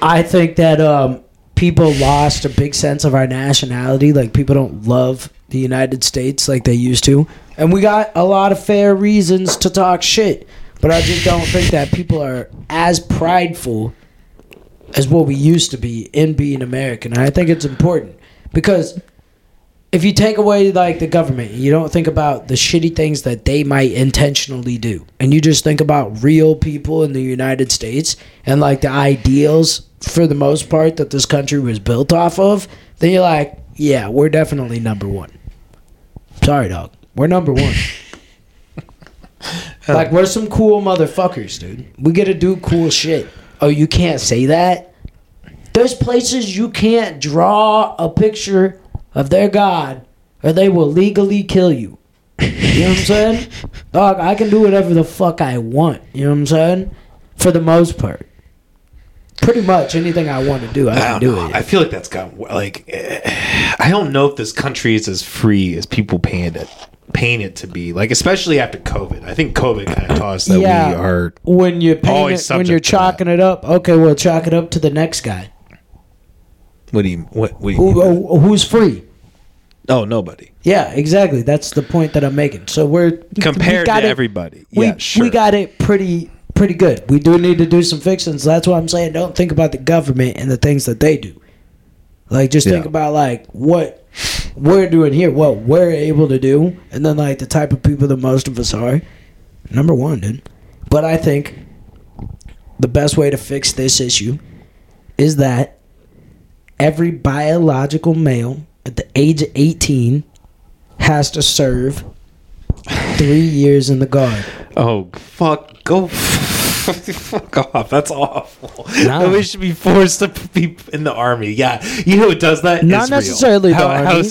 I think that um, people lost a big sense of our nationality. Like, people don't love the United States like they used to. And we got a lot of fair reasons to talk shit. But I just don't think that people are as prideful as what we used to be in being American. And I think it's important because if you take away like the government, you don't think about the shitty things that they might intentionally do, and you just think about real people in the United States and like the ideals for the most part that this country was built off of, then you're like, yeah, we're definitely number one. Sorry, dog, we're number one. *laughs* like we're some cool motherfuckers, dude. We get to do cool shit. Oh, you can't say that. There's places you can't draw a picture of their god, or they will legally kill you. You know what I'm saying? *laughs* Dog, I can do whatever the fuck I want. You know what I'm saying? For the most part. Pretty much anything I want to do, I I can don't know. it. I feel like that's got like. eh, I don't know if this country is as free as people paint it paint it to be. Like especially after COVID, I think COVID kind of taught us that we are. when you paint always it, when you're subject to that. chalking it up, okay, well chalk it up to the next guy. What do you? What? what do you Who, mean? who- oh, who's free? Oh, nobody Yeah, exactly. That's the point that I'm making. So we're compared we got to it- everybody. we, yeah, sure. we got it pretty pretty good. We do need to do some fixings. That's why I'm saying don't think about the government and the things that they do. Like just think Yeah. about like what we're doing here, what we're able to do, and then like the type of people that most of us are. Number one, dude. But I think the best way to fix this issue is that every biological male at the age of 18 has to serve three years in the guard. Oh fuck! Go *laughs* fuck off. That's awful. No. We should be forced to be *laughs* in the army. Yeah, you know who does that? Not necessarily the How- army.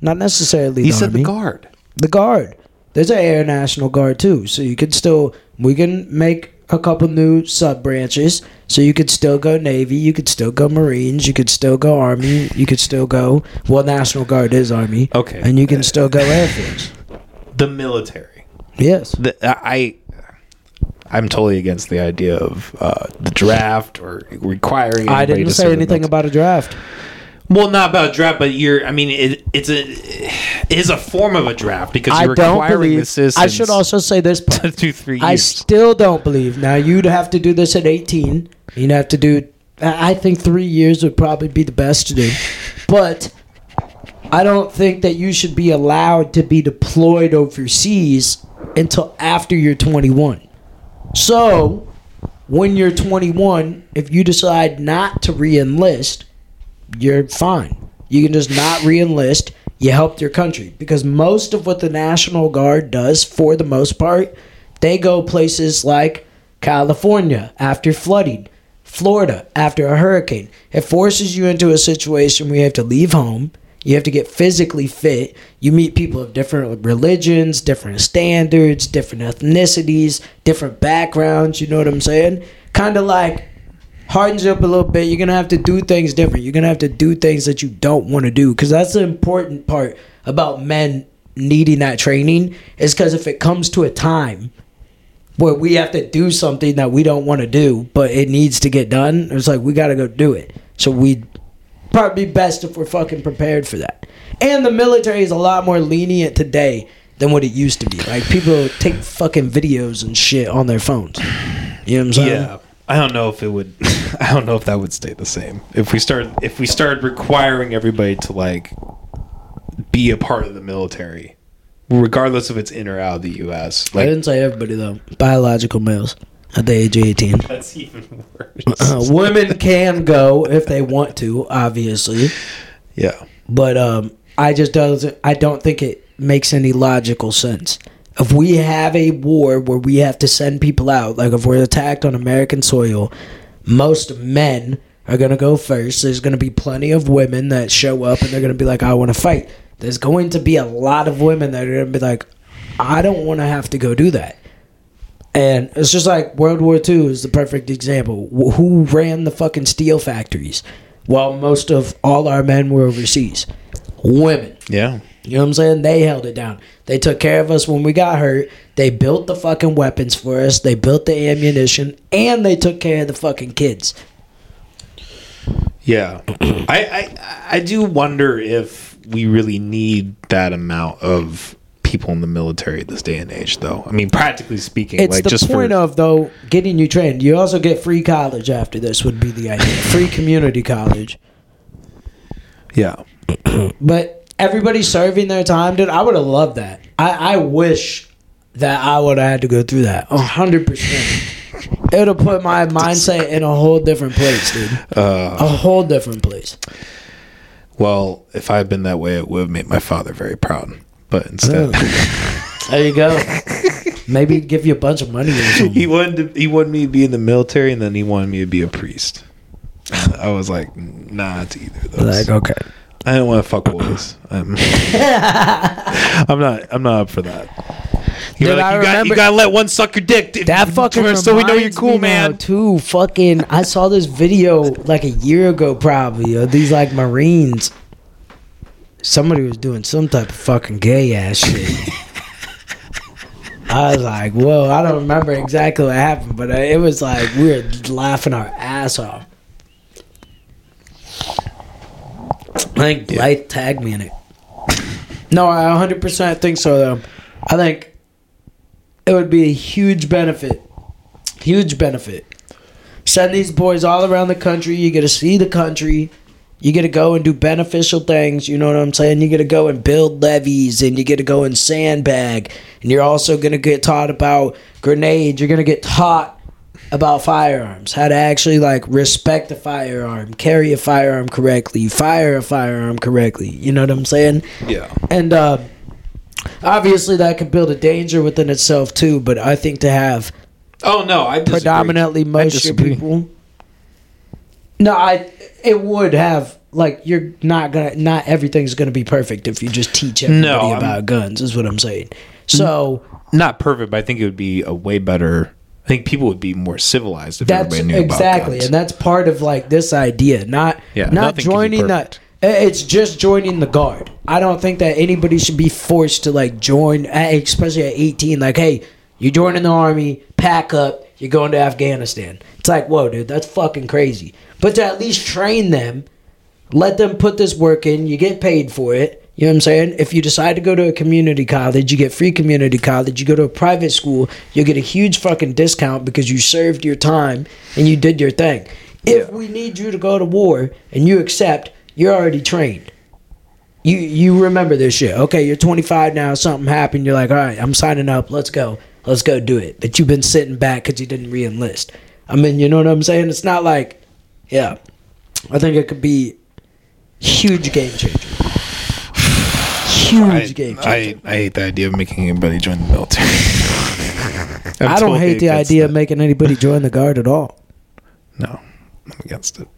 Not necessarily he the said army. the guard. The guard. There's an Air National Guard too, so you could still we can make a couple new sub branches. So you could still go Navy, you could still go Marines, you could still go Army, you could still go well National Guard is Army. Okay. And you can still go Air Force. The military. Yes. The, I. I'm totally against the idea of uh, the draft or requiring. I didn't to say serve in the anything about a draft. Well, not about draft, but you're. I mean, it, it's a it is a form of a draft because I you're don't requiring the believe. citizens. I should also say this *laughs* part. to do three I still don't believe. Now you'd have to do this at 18. You'd have to do. I I think three years would probably be the best to do, but I don't think that you should be allowed to be deployed overseas until after you're 21. So, when you're 21, if you decide not to re-enlist, you're fine. You can just not re-enlist. You helped your country because most of what the National Guard does, for the most part, they go places like California after flooding, Florida after a hurricane. It forces you into a situation where you have to leave home. You have to get physically fit. You meet people of different religions, different standards, different ethnicities, different backgrounds. You know what I'm saying? Kind of like hardens you up a little bit. You're gonna have to do things different. You're gonna have to do things that you don't want to do because that's the important part about men needing that training. Is because if it comes to a time where we have to do something that we don't want to do, but it needs to get done, it's like we gotta go do it. So we probably be best if we're fucking prepared for that. And the military is a lot more lenient today than what it used to be. Like people take fucking videos and shit on their phones. You know what I'm saying? Yeah. I don't know if it would. *laughs* I don't know if that would stay the same. If we start, if we started requiring everybody to like be a part of the military, regardless if it's in or out of the U.S. I didn't say everybody though. Biological males. at the age of 18. *laughs* That's even worse. Uh, women can go if they want to, obviously, yeah. but um, I just doesn't. I don't think it makes any logical sense. If we have a war where we have to send people out, like if we're attacked on American soil, most men are gonna go first. There's gonna be plenty of women that show up and they're gonna be like, "I want to fight." There's going to be a lot of women that are gonna be like, "I don't want to have to go do that." And it's just like World War II is the perfect example. Who ran the fucking steel factories? while most of all our men were overseas. Women. Yeah. You know what I'm saying? They held it down. They took care of us when we got hurt. They built the fucking weapons for us. They built the ammunition, and they took care of the fucking kids. Yeah. I, I I do wonder if we really need that amount of people in the military at this day and age though. I mean practically speaking, It's like the just point for of though getting you trained. You also get free college after this. Would be the idea. free community college. Yeah. *clears throat* But everybody serving their time, dude. I would have loved that. I, I wish that I would have had to go through that. A hundred percent. It would have put my mindset in a whole different place, dude. Uh A whole different place. well, if I had been that way it would have made my father very proud. But instead *laughs* There you go. Maybe give you a bunch of money or something. he wanted to, he wanted me to be in the military and then he wanted me to be a priest. *laughs* I was like, nah, to either of those. Like, okay. I don't want to fuck boys. I'm, *laughs* I'm not. I'm not up for that. You, Dude, like, you, got, you gotta let one suck your dick. dude, That fucking so we know you're cool, man. Too fucking. I saw this video like a year ago, probably of these like Marines. Somebody was doing some type of fucking gay ass shit. I was like, whoa! I don't remember exactly what happened, but uh, it was like we were laughing our ass off. I think Light tagged me in it. No, I 100% think so, though. I think it would be a huge benefit. Huge benefit. Send these boys all around the country. You get to see the country. You get to go and do beneficial things. You know what I'm saying? You get to go and build levees and you get to go and sandbag. And you're also going to get taught about grenades. You're going to get taught about firearms, how to actually like respect a firearm, carry a firearm correctly, fire a firearm correctly. You know what I'm saying? Yeah. And uh, obviously, that could build a danger within itself too. But I think to have Oh no, I disagree. predominantly most people, no, I it would have like you're not gonna not everything's gonna be perfect if you just teach everybody No, about guns. Is what I'm saying. So Not perfect, but I think it would be a way better. Think people would be more civilized if that's everybody knew exactly, about guns. and that's part of like this idea. Not Yeah, not nothing can be joining that. It's just joining the guard. I don't think that anybody should be forced to like join, especially at 18. Like, hey, you're joining the army, pack up, you're going to Afghanistan. It's like, whoa, dude, that's fucking crazy. But to at least train them, let them put this work in, you get paid for it. You know what I'm saying? If you decide to go to a community college, you get free community college. You go to a private school, you get a huge fucking discount because you served your time and you did your thing. If we need you to go to war and you accept, you're already trained. You you remember this shit. Okay, you're 25 now. Something happened. You're like, all right, I'm signing up. Let's go. Let's go do it. But you've been sitting back because you didn't re-enlist. I mean, you know what I'm saying? It's not like, yeah. I think it could be huge game changer. Huge I, game changer. I, I hate the idea of making anybody join the military. *laughs* I'm don't hate the idea of making anybody *laughs* join the guard at all. No, I'm against it.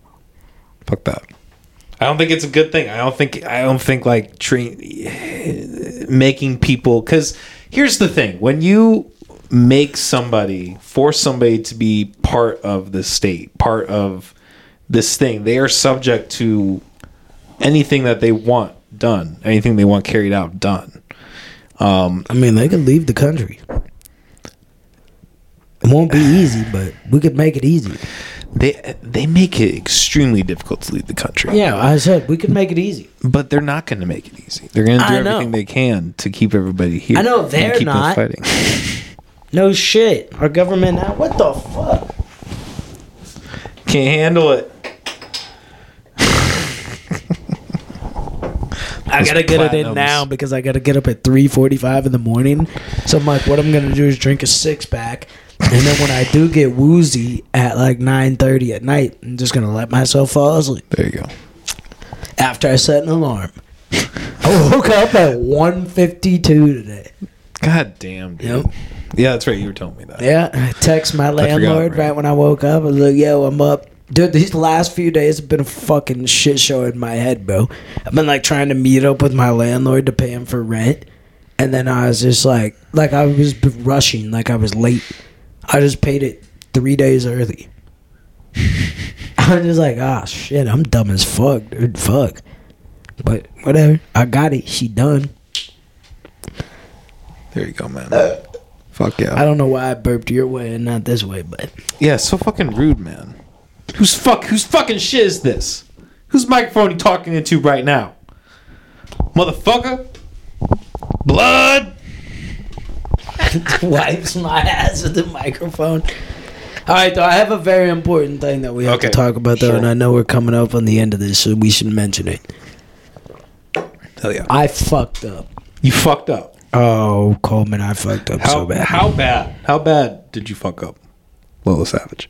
Fuck that. I don't think it's a good thing. I don't think. I don't think like train *sighs* making people. Because here's the thing: when you make somebody force somebody to be part of the state, part of this thing, they are subject to anything that they want done, anything they want carried out done. Um, I mean, they could leave the country. It won't be easy, but we could make it easy. they they make it extremely difficult to leave the country. Yeah, I said we could make it easy. But they're not going to make it easy. They're going to do I know. everything they can to keep everybody here. I know and they're keep them not. fighting. *laughs* No shit. Our government now. What the fuck? Can't handle it. I gotta get it in now because I gotta get up at three forty-five in the morning. So I'm like, what I'm gonna do is drink a six pack, and then when I do get woozy at like 9:30 at night, I'm just gonna let myself fall asleep There you go. after I set an alarm. *laughs* Oh. I woke up at 1:52 today. God damn, dude. Yep. Yeah, that's right. You were telling me that. Yeah, I text my forgot, landlord right. right when I woke up. I was like, "Yo, I'm up." Dude, these last few days have been a fucking shit show in my head, bro. I've been like trying to meet up with my landlord to pay him for rent, and then I was just like, like I was rushing, like I was late. I just paid it three days early. *laughs* I was just like, ah, shit, I'm dumb as fuck, dude. Fuck. But whatever, I got it. She done. There you go, man. Fuck yeah. I don't know why I burped your way and not this way, but Yeah, so fucking rude, man. Who's fuck? Whose fucking shit is this? Whose microphone you talking into right now, motherfucker? Blood. *laughs* wipes my ass with the microphone. All right, though I have a very important thing that we have Okay, to talk about, though, sure. and I know we're coming up on the end of this, so we should mention it. Hell yeah. I fucked up. You fucked up. Oh, Coleman, I fucked up How so bad. How bad? How bad did you fuck up, LoLo Savage?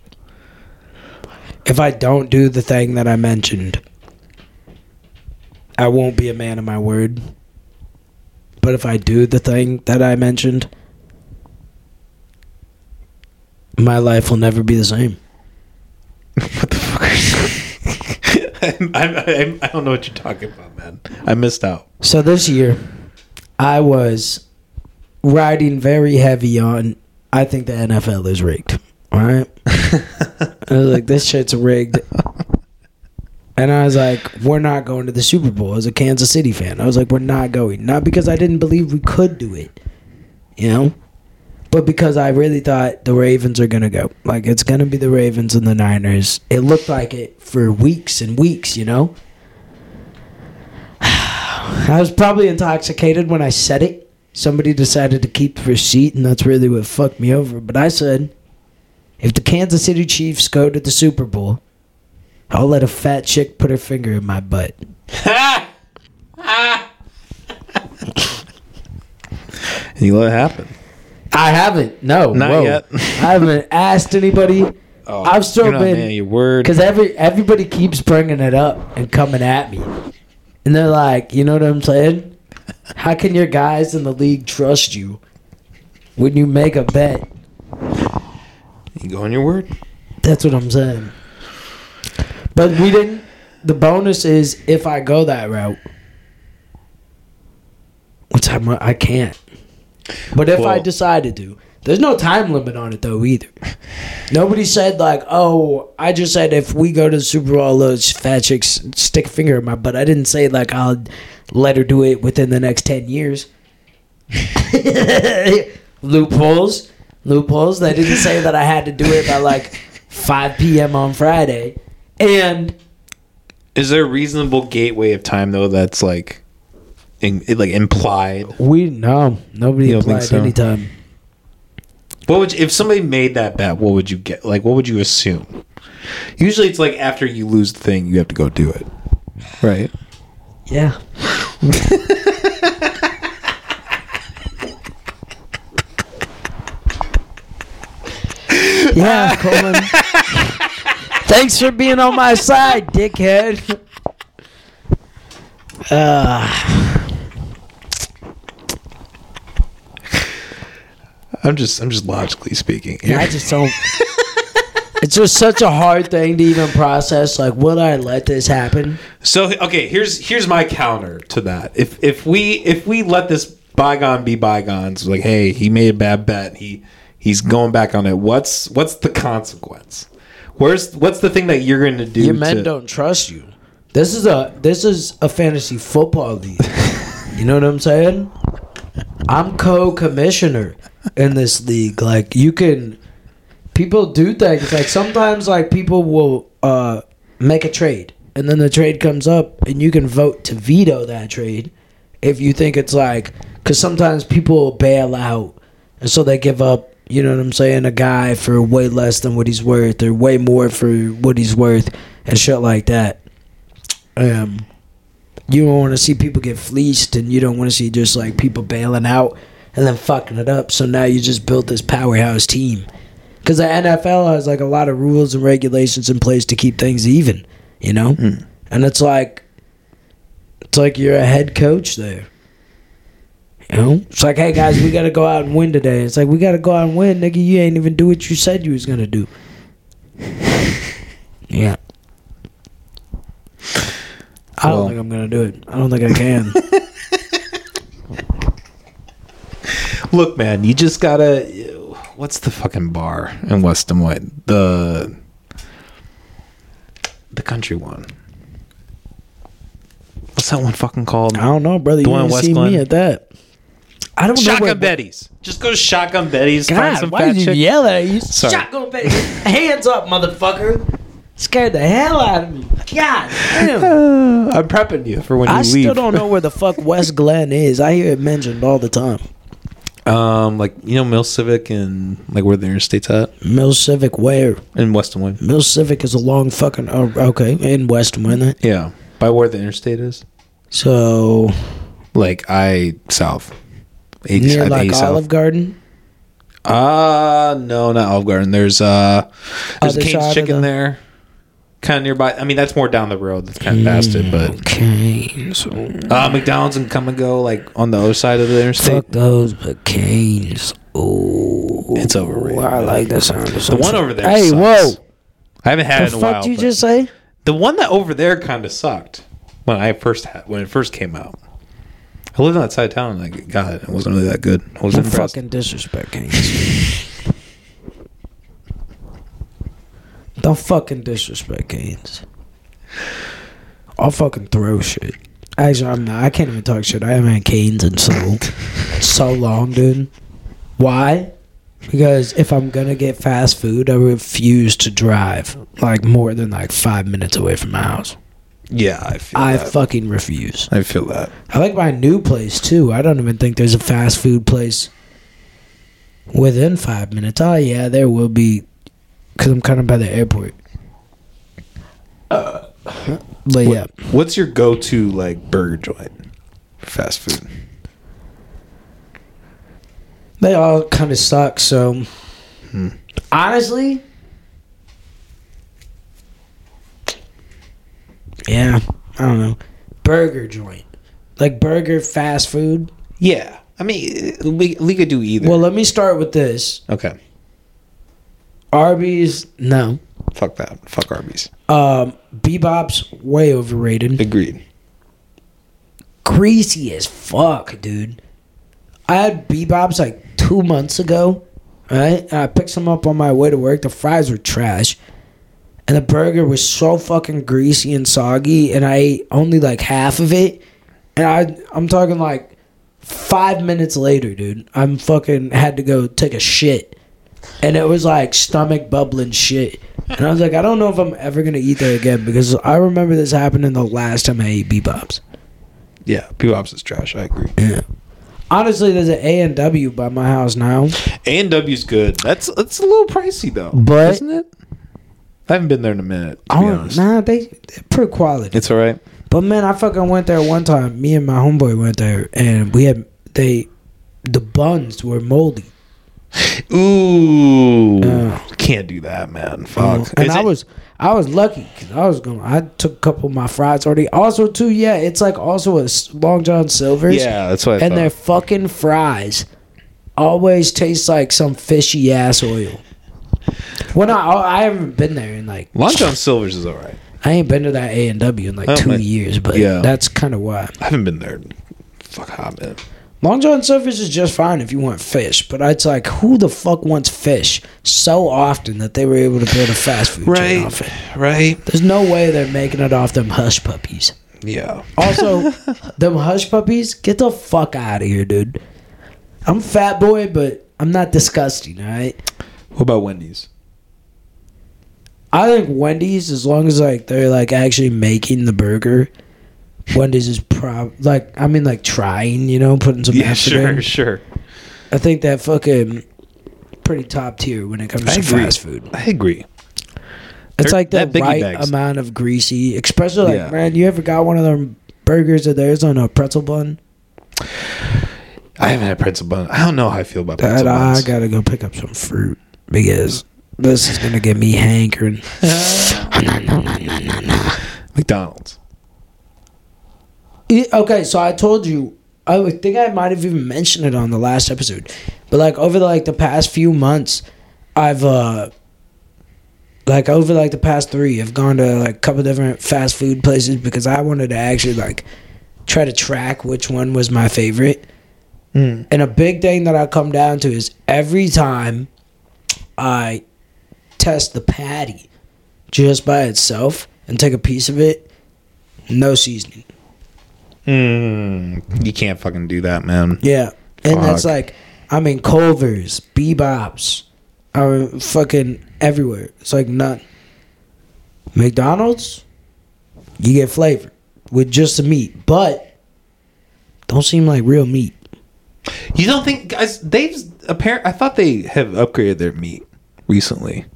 If I don't do the thing that I mentioned, I won't be a man of my word. But if I do the thing that I mentioned, my life will never be the same. *laughs* What the fuck? *laughs* I'm, I'm, I'm, I don't know what you're talking about, man. I missed out. So this year, I was riding very heavy on. I think the NFL is rigged. All right, *laughs* I was like, this shit's rigged. And I was like, we're not going to the Super Bowl as a Kansas City fan. I was like, we're not going. Not because I didn't believe we could do it, you know, but because I really thought the Ravens are going to go. Like, it's going to be the Ravens and the Niners. It looked like it for weeks and weeks, you know? *sighs* I was probably intoxicated when I said it. Somebody decided to keep the receipt, and that's really what fucked me over. But I said, if the Kansas City Chiefs go to the Super Bowl, I'll let a fat chick put her finger in my butt. *laughs* You let it happen. I haven't. No, Not whoa. yet. *laughs* I haven't asked anybody. Oh, I've still Oh, you're not been man of your word. because every everybody keeps bringing it up and coming at me, and they're like, you know what I'm saying? How can your guys in the league trust you when you make a bet? You go on your word. That's what I'm saying. But we didn't. The bonus is if I go that route, which I'm, I can't. But if I Well- decided to, there's no time limit on it though either. Nobody said like, "Oh, I just said if we go to the Super Bowl, those fat chicks stick a finger in my butt." I didn't say like I'll let her do it within the next ten years. *laughs* loopholes, loopholes. They didn't say that I had to do it by like 5 p.m. on Friday, and Is there a reasonable gateway of time though that's like, in, it, like implied? we no nobody You don't think applied so? anytime. What would you, if somebody made that bet? What would you get? Like, what would you assume? Usually, it's like after you lose the thing, you have to go do it, right? Yeah. *laughs* *laughs* yeah, *laughs* Coleman. Thanks for being on my side, dickhead. Uh, I'm just, I'm just logically speaking. yeah, I just don't. It's just such a hard thing to even process. Like, would I let this happen? So okay, here's here's my counter to that. If if we if we let this bygone be bygones, like hey, he made a bad bet, he he's going back on it. What's what's the consequence? Where's what's the thing that you're going to do? Your men to, don't trust you. This is a this is a fantasy football league. *laughs* you know what I'm saying? I'm co-commissioner in this league. Like you can people do things like sometimes like people will uh make a trade and then the trade comes up and you can vote to veto that trade if you think it's like cuz sometimes people bail out and so they give up you know what I'm saying? A guy for way less than what he's worth or way more for what he's worth and shit like that. Um you don't want to see people get fleeced and you don't want to see just like people bailing out and then fucking it up. So now you just built this powerhouse team. Because the NFL has like a lot of rules and regulations in place to keep things even, you know. And it's like, it's like you're a head coach there. You know, it's like, hey guys, we gotta go out and win today. It's like we gotta go out and win, nigga. You ain't even do what you said you was gonna do. *laughs* Yeah. I don't Well- think I'm gonna do it. I don't think I can. *laughs* Look, man, you just gotta. What's the fucking bar in West Des Moines? The the country one. What's that one fucking called? I don't know, brother. The You one in didn't West see Glen? me at that. I don't know. Shotgun where- Betty's. Just go to Shotgun Betty's. find God, some why fat did you chick. yell at you? Sorry. Shotgun Betty. Hands up, motherfucker. Scared the hell out of me. God damn. *sighs* I'm prepping you for when you leave. I still don't know where the fuck West *laughs* Glen is. I hear it mentioned all the time. Um, like you know, Mill Civic and like where the interstate's at Mill Civic, where? in West Des Moines. Mill Civic is a long fucking. Oh, okay, in West Winter. Yeah, by where the interstate is. So Like I south. H, near like Olive south. Garden. Uh no, not Olive Garden. There's uh, there's Other Cane's Chicken the- there, kind of nearby. I mean, that's more down the road. That's kind of past it, but. So uh, McDonald's and come and go like on the other side of the interstate. fuck those McCain's. Oh, It's overrated, I like the sound of The some one shit. over there. Hey, sucks. whoa! I haven't had The it in a fuck while. did you but just say? the one that over there kind of sucked when I first had when it first came out. I lived on that side of town. and I got it. It wasn't really that good. I was Don't impressed. fucking disrespect Canes. *laughs* Don't fucking disrespect Canes. I'll fucking throw shit. Actually, I'm not. I can't even talk shit. I haven't had Canes in so *laughs* so long, dude. Why? Because if I'm gonna get fast food, I refuse to drive like more than like five minutes away from my house. Yeah, I feel I that. fucking refuse. I feel that. I like my new place too. I don't even think there's a fast food place within five minutes. Oh yeah, there will be, because I'm kind of by the airport. but yeah, What's your go-to like burger joint fast food? they all kind of suck. So Hmm. honestly, yeah, I don't know. Burger joint, like burger fast food. Yeah, I mean we we could do either. Well, let me start with this. okay, Arby's, no. fuck that. Fuck Arby's. Um, B-Bop's way overrated. Agreed. Greasy as fuck, dude. I had B-Bop's like two months ago, right? And I picked some up on my way to work. The fries were trash. And the burger was so fucking greasy and soggy, and I ate only like half of it. And I, I'm talking like five minutes later, dude. I'm fucking had to go take a shit, and it was like stomach bubbling shit. And I was like, I don't know if I'm ever gonna eat there again because I remember this happening the last time I ate B-Bop's. Yeah, B-Bop's is trash. I agree. Yeah. Honestly, there's an A and W by my house now. A and W's good. That's that's a little pricey though, But- isn't it? I haven't been there in a minute. To be honest, nah, they they're pretty quality. it's all right. But man, I fucking went there one time. Me and my homeboy went there, and we had they the buns were moldy. Ooh, Yeah. can't do that, man. Uh, Fuck. and Is I it- was I was lucky because I was going. I took a couple of my fries already. Also, too, yeah, it's like also a s- Long John Silver's. Yeah, that's what I and their fucking fries always taste like some fishy ass oil. When I I haven't been there in like Long John Silver's is all right. I ain't been to that A and W in like Oh, two years, but Yeah. that's kind of why. I haven't been there. in Fuck hot man. Long John Silver's is just fine if you want fish, but it's like who the fuck wants fish so often that they were able to build a fast food chain off it. right. There's no way they're making it off them hush puppies. Yeah. Also, *laughs* them hush puppies, get the fuck out of here, dude. I'm fat boy, but I'm not disgusting, all right? What about Wendy's? I think Wendy's, as long as like they're like actually making the burger, Wendy's is prob like I mean like trying, you know, putting some Yeah, sure, in. sure. I think that fucking pretty top tier when it comes I to agree. fast food. I agree. It's They're- like the right bags. amount of greasy, especially like Yeah. man, you ever got one of them burgers of theirs on a pretzel bun? I haven't had pretzel bun. I don't know how I feel about pretzel That I buns. gotta go pick up some fruit because This is gonna get me hankering. *laughs* McDonald's. E- Okay, so I told you. I would think I might have even mentioned it on the last episode, but like over the, like the past few months, I've uh, like over like the past three, I've gone to like a couple different fast food places because I wanted to actually like try to track which one was my favorite. Mm. And a big thing that I come down to is every time I test the patty just by itself and take a piece of it, no seasoning. Mm. You can't fucking do that, man. Yeah. And that's like, I mean, Culver's, B-Bop's, are fucking everywhere. It's like none. McDonald's, you get flavor with just the meat, but don't seem like real meat. You don't think guys? They've apparent. I thought they have upgraded their meat recently.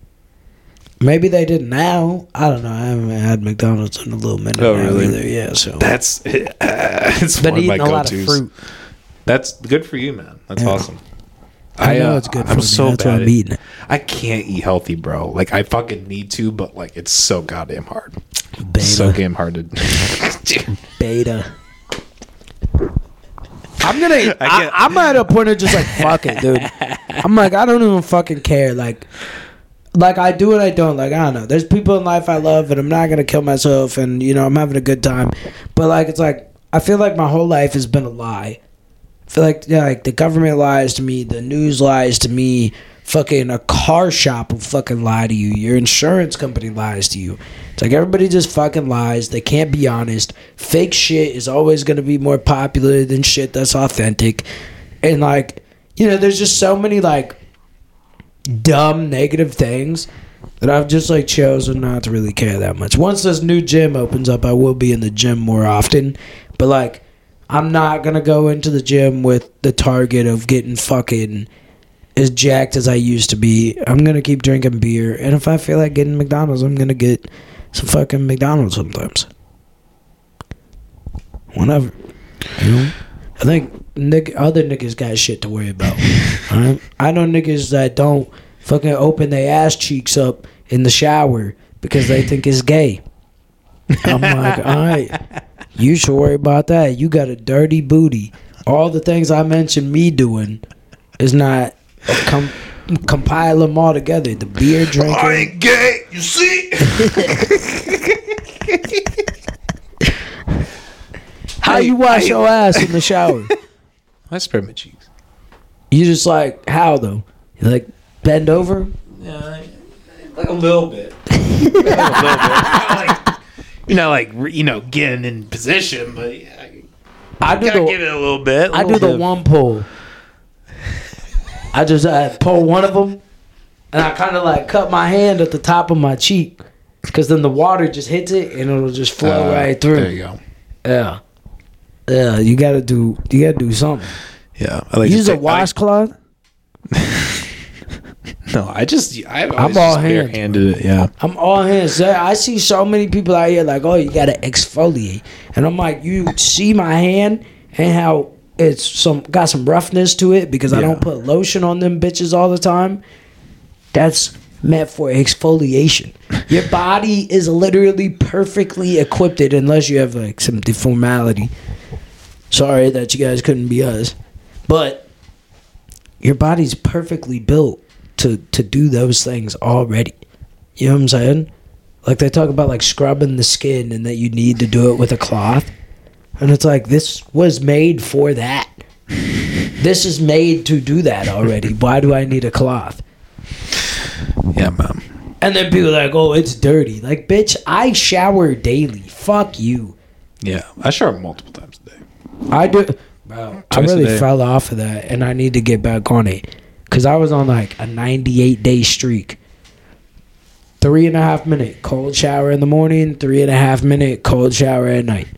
Maybe they did now. I don't know. I haven't had McDonald's in a little minute. Oh, now really? Either. Yeah. So That's *laughs* it's been one of my eating a lot of go-tos. fruit. That's good for you, man. That's Yeah. awesome. I know uh, it's good for I'm me. so That's why bad I'm at- eating it. I can't eat healthy, bro. Like I fucking need to, but like it's so goddamn hard. Beta. So damn hard to. *laughs* beta. I'm gonna. *laughs* I I, I'm at a point of just like fuck it, dude. I'm like I don't even fucking care. Like, like I do and I don't. Like I don't know. There's people in life I love, and I'm not gonna kill myself. And you know I'm having a good time. But like it's like I feel like my whole life has been a lie. I feel like yeah, like the government lies to me, the news lies to me, fucking a car shop will fucking lie to you, your insurance company lies to you. It's like everybody just fucking lies. They can't be honest. Fake shit is always gonna be more popular than shit that's authentic. And like, you know, there's just so many like dumb negative things that I've just like chosen not to really care that much. Once this new gym opens up, I will be in the gym more often. But like I'm not gonna go into the gym with the target of getting fucking as jacked as I used to be. I'm gonna keep drinking beer, and if I feel like getting McDonald's, I'm gonna get some fucking McDonald's sometimes. Whenever, you know. I think nick, other niggas got shit to worry about. *laughs* alright? I know niggas that don't fucking open their ass cheeks up in the shower because they think it's gay. I'm like, all right, you should worry about that. You got a dirty booty. All the things I mentioned me doing is not com- compile them all together. The beer drinking. gay. You see? *laughs* How you wash your ass in the shower? *laughs* I spread my cheeks. You just like how though? You like bend over? Yeah, like a little bit. a little bit. Like, you know, like you know, getting in position, but yeah, I do gotta the give it a little bit. a I do the bit. one pull. I just uh, pull one of them, and I kind of like cut my hand at the top of my cheek, because then the water just hits it and it'll just flow Uh, right through. There you go. Yeah, yeah. You gotta do. You gotta do something. Yeah, I like to Use a take- I- washcloth. *laughs* No, I just I've I'm all just hands, barehanded it. Yeah, I'm all hands. I see so many people out here like, oh, you gotta exfoliate, and I'm like, you see my hand and how it's some got some roughness to it because I don't put lotion on them bitches all the time. That's meant for exfoliation. Your *laughs* body is literally perfectly equipped unless you have like some deformality. Sorry that you guys couldn't be us, but your body's perfectly built to to do those things already. You know what I'm saying? Like they talk about like scrubbing the skin and that you need to do it with a cloth. And it's like this was made for that. this is made to do that already. Why do I need a cloth? yeah, man. And then people are like, "Oh, it's dirty." Like, bitch, I shower daily. Fuck you. Yeah, I shower multiple times a day. I do. Bro, I really fell off of that, and I need to get back on it because I was on like a 98 day streak. Three and a half minute cold shower in the morning, three and a half minute cold shower at night.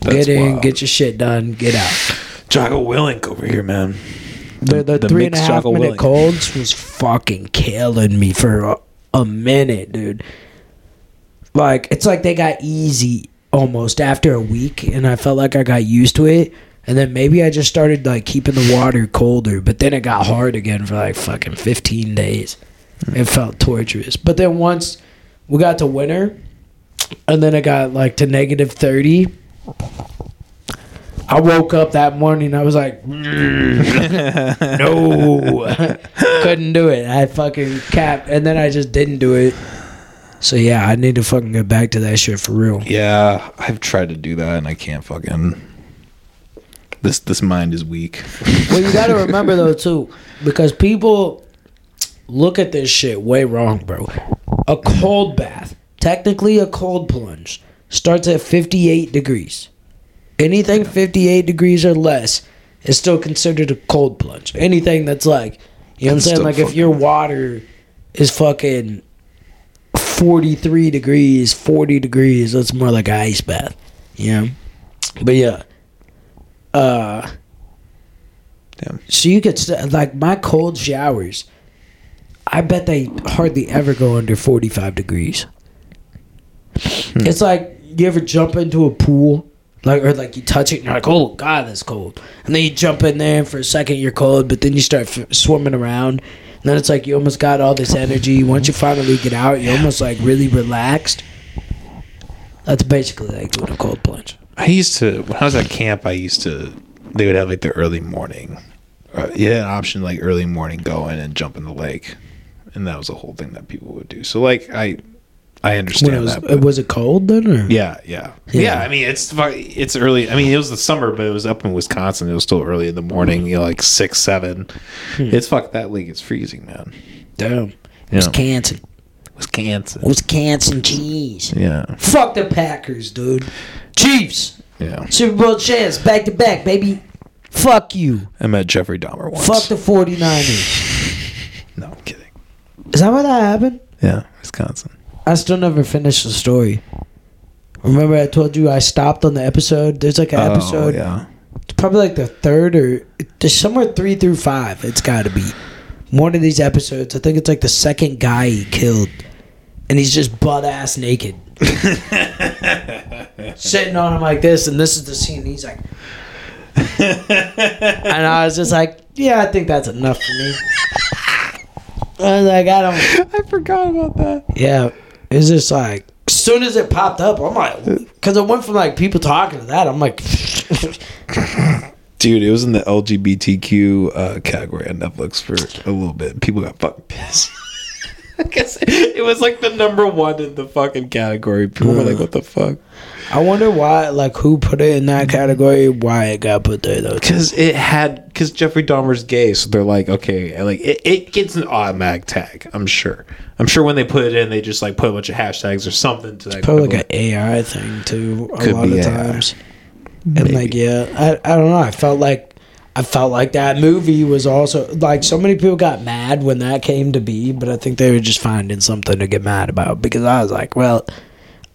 That's get in, wild. get your shit done, get out. Jocko Willink over here, man. The, the, the three and a mixed half Jocko minute Willink. colds was fucking killing me for a, a minute, dude. Like it's like they got easy almost after a week, and I felt like I got used to it. And then maybe I just started like keeping the water colder, but then it got hard again for like fucking fifteen days. It felt torturous. But then once we got to winter, and then it got like to negative thirty. I woke up that morning. I was like, *laughs* no, *laughs* couldn't do it. I fucking capped, and then I just didn't do it. So yeah, I need to fucking get back to that shit for real. Yeah, I've tried to do that and I can't fucking. This this mind is weak. Well, you got to *laughs* remember though too, because people look at this shit way wrong, bro. A cold bath, technically a cold plunge, starts at 58 degrees. Anything 58 degrees or less is still considered a cold plunge. Anything that's like, you know what I'm saying? Like if your water is fucking 43 degrees, 40 degrees, that's more like an ice bath. You know? But yeah. Uh Damn. so you could st- like my cold showers. I bet they hardly ever go under forty five degrees. Hmm. It's like you ever jump into a pool, like or like you touch it and you're like, oh god, that's cold, and then you jump in there and for a second you're cold, but then you start f- swimming around, and then it's like you almost got all this energy. Once you finally get out, you're almost like really relaxed. That's basically like doing a cold plunge. I used to when I was at camp. I used to. They would have like the early morning. Uh, you had an option like early morning go in and jump in the lake, and that was a whole thing that people would do. So like I, I understand it was, that. but- was it cold then? Or? yeah, yeah, Yeah. I mean, it's fu- it's early. I mean, it was the summer, but it was up in Wisconsin. It was still early in the morning. You know, like six, seven. Hmm. It's fuck that league. It's freezing, man. Damn. Wisconsin. Wisconsin. Wisconsin cheese. Yeah, Fuck the Packers, dude. Chiefs. yeah. Super Bowl champs, back to back, baby. Fuck you. I met Jeffrey Dahmer once. Fuck the 49ers. *laughs* No, I'm kidding. Is that where that happened? Yeah, Wisconsin. I still never finished the story. Remember I told you I stopped on the episode? There's like an oh, episode. Oh, yeah. It's probably like the third or there's somewhere three through five. It's got to be one of these episodes. I think it's like the second guy he killed, and he's just butt ass naked, *laughs* sitting on him like this. And this is the scene. He's like, *laughs* and I was just like, yeah, I think that's enough for me. *laughs* I was like, I don't. I forgot about that. Yeah, it's just like as soon as it popped up, I'm like, because it went from like people talking to that. I'm like, *laughs* Dude, it was in the LGBTQ uh, category on Netflix for a little bit. People got fucking pissed. *laughs* I guess it was like the number one in the fucking category. People were like, "What the fuck?" I wonder why, like, who put it in that category? Why it got put there though? Because it had because Jeffrey Dahmer's gay, so they're like, okay, like it, it gets an automatic tag. I'm sure. I'm sure when they put it in, they just like put a bunch of hashtags or something to that. Probably like an AI thing too. A Could lot of AI. times, and like, yeah, I, I don't know. I felt like. I felt like that movie was also like so many people got mad when that came to be, but I think they were just finding something to get mad about because I was like, well,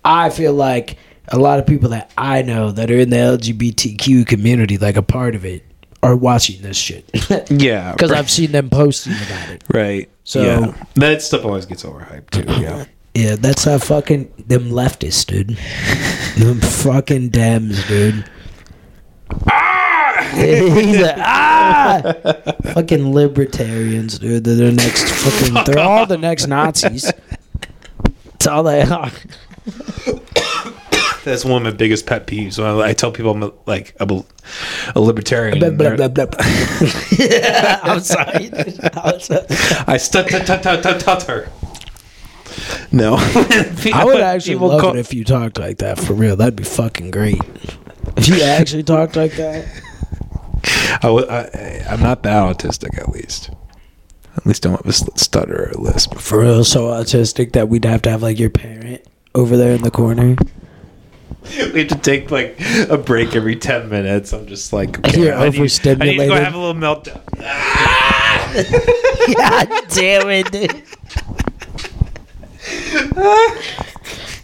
I feel like a lot of people that I know that are in the LGBTQ community, like a part of it, are watching this shit. *laughs* yeah, Because right, I've seen them posting about it. right. So- yeah. that stuff always gets overhyped too. Yeah, Yeah, that's how fucking them leftists, dude. *laughs* them fucking Dems, dude. Ah! *laughs* He's like, *laughs* ah! fucking libertarians, dude. They're the next *laughs* fucking. They're all the next Nazis. That's all they are. *coughs* that's one of my biggest pet peeves. When I, I tell people I'm a, like a, a libertarian, Blah, blah, blah, yeah, I'm sorry. I'm sorry. Tut tut tut tut tutter. No, I would actually love it if you talked like that for real. That'd be fucking great. If you actually talked like that. I, I, I'm not that autistic, at least. At least don't have a stutter or a lisp. For real, so autistic that we'd have to have like your parent over there in the corner. *laughs* We have to take like a break every ten minutes. I'm just like, *laughs* okay, You're I, need, I need to go have a little meltdown. *laughs* God damn it, dude.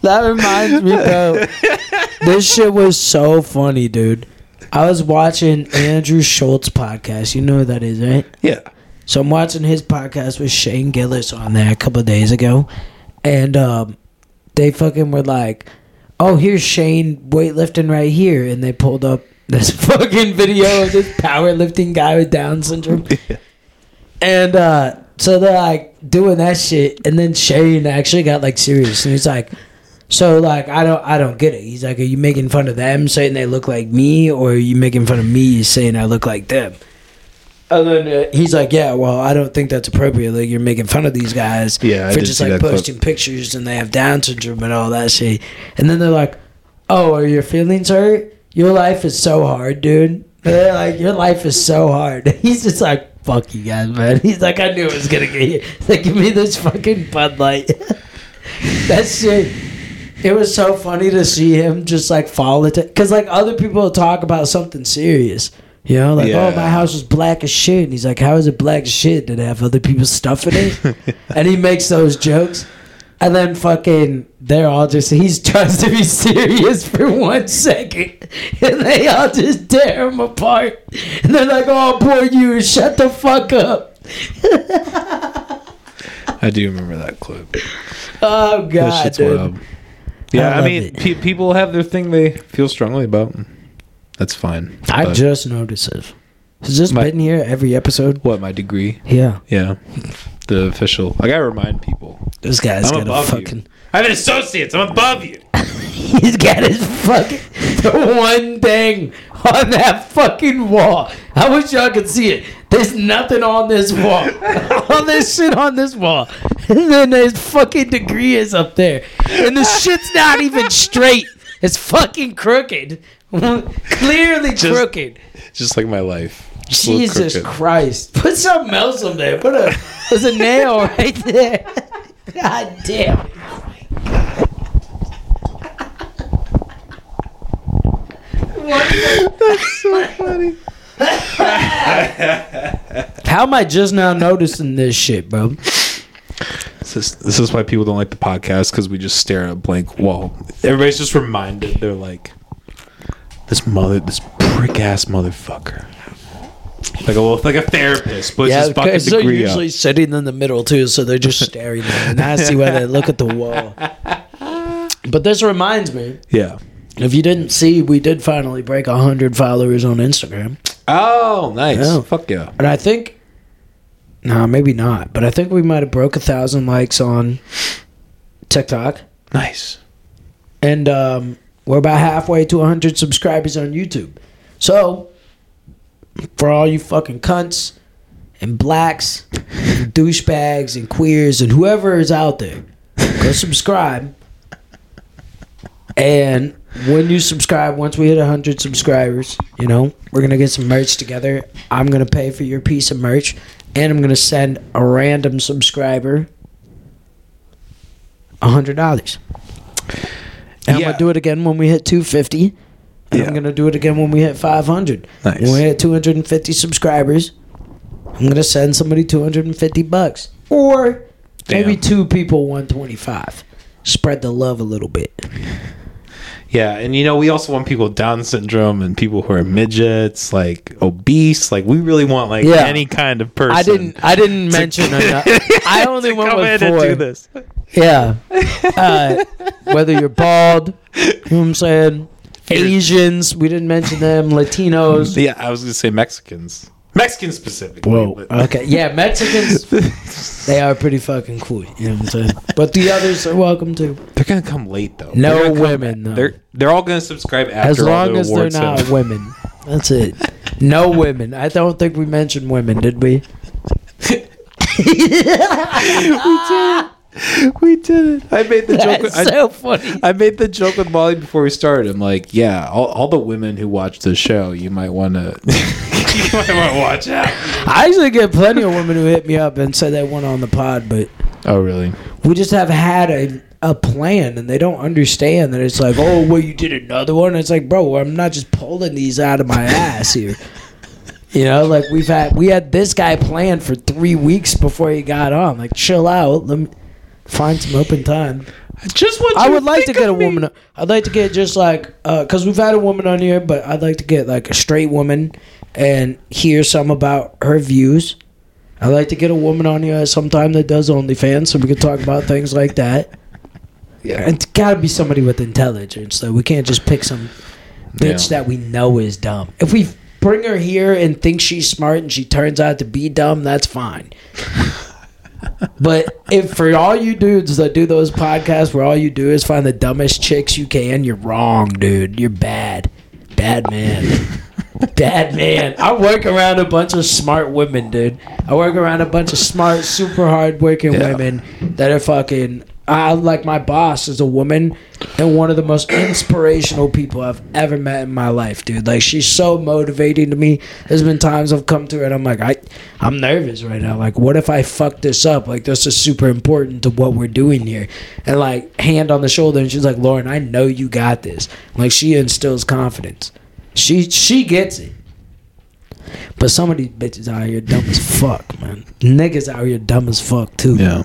that reminds me, bro. This shit was so funny, dude. I was watching Andrew Schulz podcast. You know who that is, right? Yeah, So I'm watching his podcast with Shane Gillis on there a couple of days ago, and um, they fucking were like, "Oh, here's Shane weightlifting right here," and they pulled up this *laughs* fucking video of this powerlifting guy with Down syndrome, *laughs* and uh, so they're like doing that shit, and then Shane actually got like serious, and he's like, "So like, I don't, I don't get it." He's like, "Are you making fun of them, saying they look like me, or are you making fun of me, saying I look like them?" And then uh, he's like, "Yeah, well, I don't think that's appropriate. Like, you're making fun of these guys Yeah, for just like that clip. posting pictures, and they have Down syndrome and all that shit." And then they're like, "Oh, are your feelings hurt? Your life is so hard, dude." They're like, "Your life is so hard." *laughs* He's just like, "Fuck you guys, man." *laughs* He's like, "I knew it was gonna get you." He's *laughs* like, "Give me this fucking Bud Light." that shit. It was so funny to see him just like fall into because like other people talk about something serious. You know, like, oh, my house was black as shit. And he's like, how is it black as shit? Did it have other people's stuff in it? *laughs* and he makes those jokes. And then fucking, they're all just, he's tries to be serious for one second. And they all just tear him apart. And they're like, oh, poor you, shut the fuck up. *laughs* I do remember that clip. Oh, That God, shit's dude. wild. Yeah, I I, mean, pe- people have their thing they feel strongly about. That's fine. I But just noticed this. Has this My- been here every episode? what my degree? Yeah. Yeah, the official. I gotta remind people. This guy's I'm got a above fucking. you. I have an associates. I'm above you. *laughs* He's got his fucking the *laughs* one thing on that fucking wall. I wish y'all could see it. There's nothing on this wall. *laughs* All this shit on this wall. And then his fucking degree is up there. And the shit's not even straight. It's fucking crooked. Clearly Just- crooked. Just like my life. Just Jesus. Christ. Put something else up there. Put a there's a nail right there. God damn it. Oh so funny. How am I just now noticing this shit, bro? This is, this is why people don't like the podcast because we just stare at a blank wall. Everybody's just reminded. They're like, this mother, this prick ass motherfucker. Like a little, like a therapist, puts his fucking because they're degree usually up. sitting in the middle too, so they're just staring at it. And I see why they look at the wall. *laughs* But this reminds me, Yeah. If you didn't see, we did finally break hundred followers on Instagram, Oh, nice. Yeah. Fuck yeah. and I think, no, maybe not, but I think we might have broke a thousand likes on TikTok, Nice. and um, we're about halfway to hundred subscribers on YouTube. So, for all you fucking cunts and blacks, and douchebags and queers and whoever is out there, go *laughs* subscribe. And when you subscribe, once we hit 100 subscribers, you know, we're going to get some merch together. I'm going to pay for your piece of merch. And I'm going to send a random subscriber $100. And I'm going to do it again when we hit 250. And Yeah. I'm going to do it again when we hit 500. Nice. When we hit 250 subscribers, I'm going to send somebody 250 bucks. Or maybe two people 125. Spread the love a little bit. Yeah, and you know, we also want people with Down syndrome and people who are midgets, like obese. Like, we really want like Yeah. any kind of person. I didn't. I didn't mention enough. *laughs* I only want to went with four. do this. Yeah. Uh, whether you're bald, you know what I'm saying? Asians, we didn't mention them. Latinos. Yeah, I was gonna say Mexicans. Mexicans specifically. Whoa. but- Okay. Yeah, Mexicans. *laughs* They are pretty fucking cool. You know what I'm saying? *laughs* But the others are welcome too. They're gonna come late though. No They're gonna come- women, though. They're they're all gonna subscribe after As all long the as they're not have- women. *laughs* That's it. No women. I don't think we mentioned women, did we? we did *laughs* it. I made the joke. That's I, so funny. I made the joke with Molly before we started. I'm like, yeah, all, all the women who watch the show, you might want to, *laughs* you might want to watch out. I actually get plenty of women who hit me up and say they want on the pod, but Oh, really? we just have had a a plan and they don't understand that it's like, oh, well, you did another one. It's like, bro, I'm not just pulling these out of my ass here. You know, like we've had we had this guy planned for three weeks before he got on. Like, chill out. Let me find some open time. I just want. You I would like to get a me. woman. I'd like to get just like uh, because we've had a woman on here, but I'd like to get like a straight woman and hear some about her views. I'd like to get a woman on here sometime that does OnlyFans, so we can talk about things like that. Yeah. And it's got to be somebody with intelligence, though. We can't just pick some bitch Yeah. that we know is dumb. If we bring her here and think she's smart and she turns out to be dumb, that's fine. But if for all you dudes that do those podcasts where all you do is find the dumbest chicks you can, you're wrong, dude. You're bad. Bad man. bad man. I work around a bunch of smart women, dude. I work around a bunch of smart, super hard working Yeah. women that are fucking I like my boss is a woman and one of the most inspirational people I've ever met in my life, dude. Like she's so motivating to me. There's been times I've come to her and I'm like, I I'm nervous right now. Like, what if I fuck this up? Like this is super important to what we're doing here. And like hand on the shoulder and she's like, Lauren, I know you got this. Like she instills confidence. She she gets it. But some of these bitches out here dumb as fuck, man. Niggas out here dumb as fuck too. Yeah.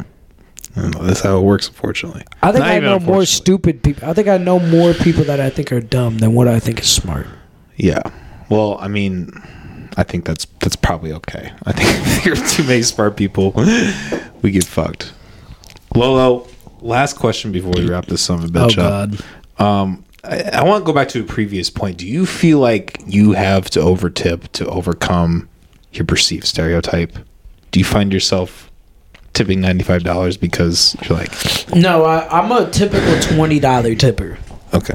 And that's how it works, unfortunately. I think Not I know more stupid people. I think I know more people that I think are dumb than what I think is smart. Yeah. Well, I mean, I think that's that's probably okay. I think *laughs* if there are too many smart people, we get fucked. Lolo, last question before we wrap this son of a Oh up. God. Um, I, I want to go back to a previous point. Do you feel like you have to overtip to overcome your perceived stereotype? Do you find yourself tipping ninety five dollars because you're like, No, I, I'm a typical twenty dollar tipper. okay,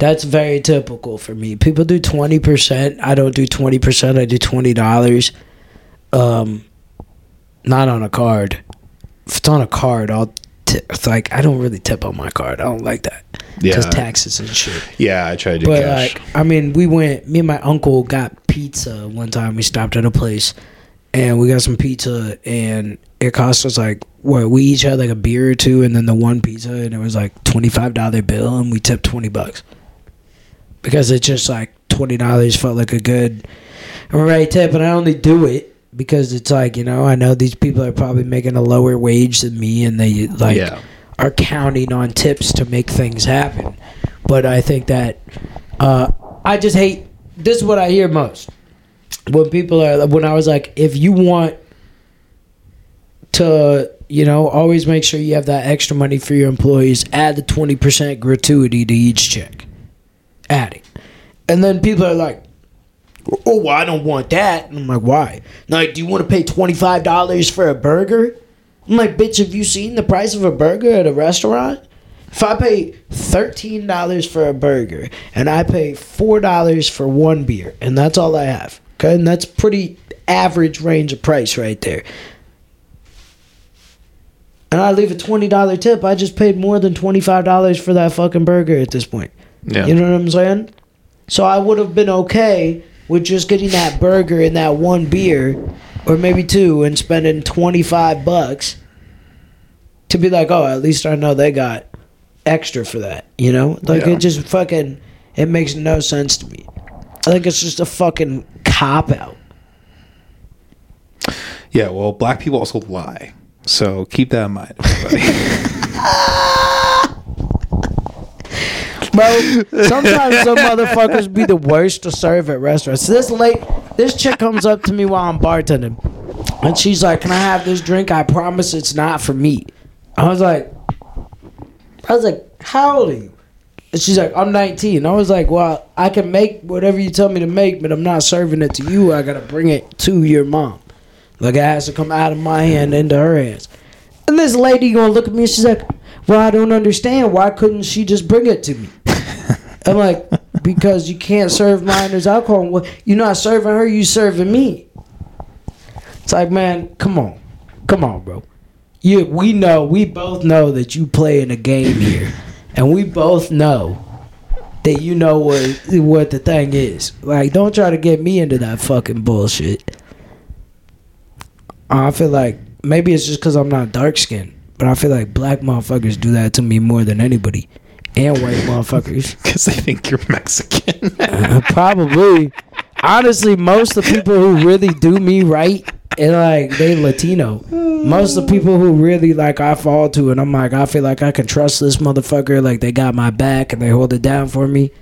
That's very typical for me. People do twenty percent. I don't do twenty percent. I do twenty dollars. Um, not on a card. If it's on a card, I'll. Tip. It's like I don't really tip on my card. I don't like that Yeah. because taxes and shit. yeah, I try to do But cash. like, I mean, we went. Me and my uncle got pizza one time. We stopped at a place, and we got some pizza, and it cost us like what we each had like a beer or two, and then the one pizza, and it was like twenty five dollar bill, and we tipped twenty bucks because it just like twenty dollars felt like a good right tip, and I only do it because it's like you know I know these people are probably making a lower wage than me, and they like yeah, are counting on tips to make things happen. But I think that uh, I just hate. This is what I hear most when people are. When I was like, if you want to, you know, always make sure you have that extra money for your employees. Add the twenty percent gratuity to each check. Add it, and then people are like. Oh, well, I don't want that. And I'm like, why? Like, do you want to pay twenty five dollars for a burger? I'm like, bitch, have you seen the price of a burger at a restaurant? If I pay thirteen dollars for a burger and I pay four dollars for one beer, and that's all I have, okay, and that's pretty average range of price right there. And I leave a twenty dollar tip, I just paid more than twenty five dollars for that fucking burger at this point. Yeah, You know what I'm saying? So I would have been okay with just getting that burger and that one beer, or maybe two, and spending 25 bucks to be like, oh, at least I know they got extra for that. You know? Like, Yeah. it just fucking, it makes no sense to me. I think it's just a fucking cop out. yeah. Well, black people also lie, so keep that in mind, everybody. *laughs* *laughs* Bro, sometimes some motherfuckers be the worst to serve at restaurants. This late, this chick comes up to me while I'm bartending, and she's like, "Can I have this drink? I promise it's not for me." I was like, I was like, "How old are you?" And she's like, "I'm 19." I was like, "Well, I can make whatever you tell me to make, but I'm not serving it to you. I gotta bring it to your mom. Like it has to come out of my hand into her hands." And this lady gonna look at me and she's like, Well, I don't understand. Why couldn't she just bring it to me? *laughs* I'm like, Because you can't serve minors alcohol. Well, you're not serving her, you serving me. It's like, man, come on. Come on, bro. You we know, we both know that you play in a game here. *laughs* And we both know that you know what what the thing is. Like, don't try to get me into that fucking bullshit. I feel like maybe it's just because I'm not dark skinned, but I feel like black motherfuckers do that to me more than anybody, and white motherfuckers. *laughs* Because they think you're Mexican. Uh, probably, honestly, most of the people who really do me right, and like they Latino. Most of the people who really like I fall to, and I'm like I feel like I can trust this motherfucker. Like they got my back and they hold it down for me.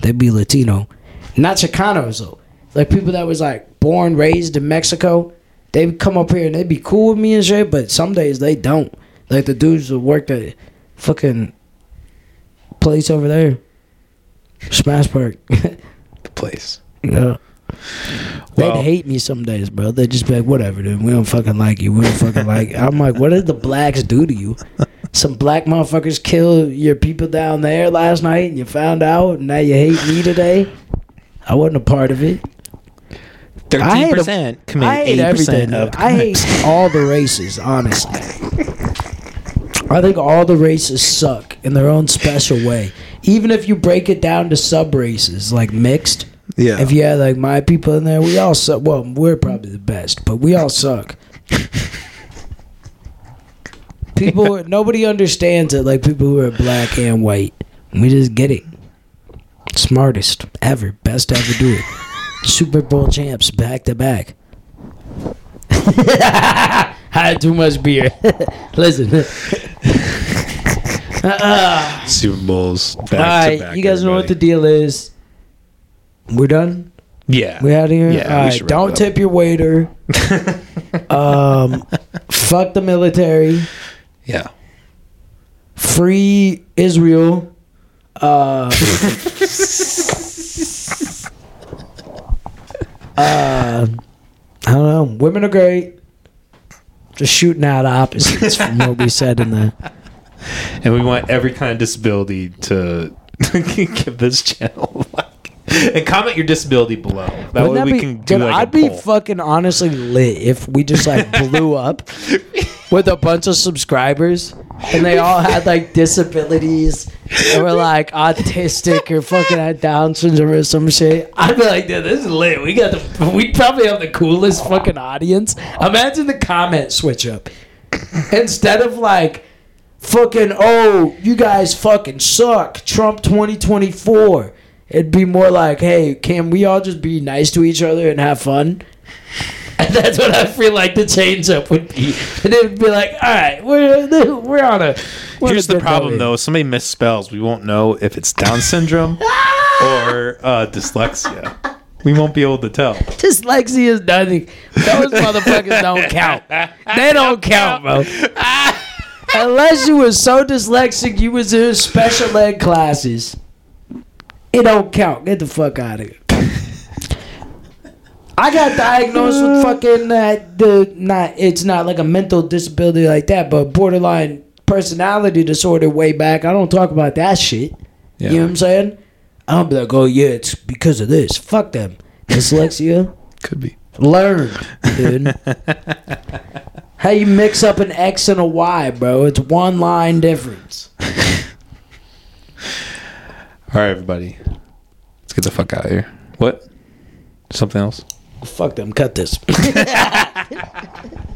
They be Latino, not Chicanos though. Like people that was like born raised in Mexico. They come up here and they be cool with me and shit, but some days they don't. Like the dudes that work at fucking place over there, Smash Park. *laughs* the place. yeah. They'd hate me some days, bro. They'd just be like, whatever, dude. We don't fucking like you. We don't fucking like you. I'm like, what did the blacks do to you? Some black motherfuckers kill your people down there last night and you found out and now you hate me today? I wasn't a part of it. I hate 13% commit I hate 80% everything. of dude. I hate all the races, honestly. *laughs* I think all the races suck in their own special way. Even if you break it down to sub races, like mixed, Yeah. if you had like my people in there, we all suck. Well, we're probably the best, but we all suck. People, nobody understands it like people who are black and white. We just get it. Smartest ever, best ever do it. Super Bowl champs back to back. *laughs* I had too much beer. *laughs* Listen. *laughs* Uh, Super Bowls. Back all to back, you guys know what the deal is. We're done. Yeah. We out of here. Yeah, All we right, should wrap don't it up. tip your waiter. *laughs* um, fuck the military. yeah. Free Israel. Uh, uh, I don't know. Women are great. Just shooting out opposites from what we said in the. And we want every kind of disability to *laughs* give this channel. *laughs* And comment your disability below. That Wouldn't way that we be- can do dude, like I'd be poll. fucking honestly lit if we just like *laughs* blew up with a bunch of subscribers and they all had like disabilities or were like autistic or fucking had Down syndrome or some shit. I'd be like, dude, this is lit. We got the we probably have the coolest fucking audience. Imagine the comment switch up. Instead of like fucking oh, you guys fucking suck. Trump 2024. It'd be more like, hey, can we all just be nice to each other and have fun? *laughs* And that's what I feel like the change up would be. And it would be like, all right, we're we're on a. We're Here's the problem though. If somebody misspells, we won't know if it's Down syndrome *laughs* or uh, dyslexia. We won't be able to tell. Dyslexia is nothing. Those *laughs* motherfuckers don't count. They don't count, bro. Unless you were so dyslexic, you was in special ed classes. It don't count. Get the fuck out of here. I got diagnosed with fucking uh, the not. It's not like a mental disability like that, but borderline personality disorder way back. I don't talk about that shit. Yeah. You know what I'm saying? I don't be like, oh yeah, it's because of this. Fuck them. Dyslexia. Could be. Learn, dude. *laughs* How you mix up an X and a Y, bro? It's one line difference. *laughs* All right, everybody. Let's get the fuck out of here. What? Something else? Fuck them. Cut this. *laughs*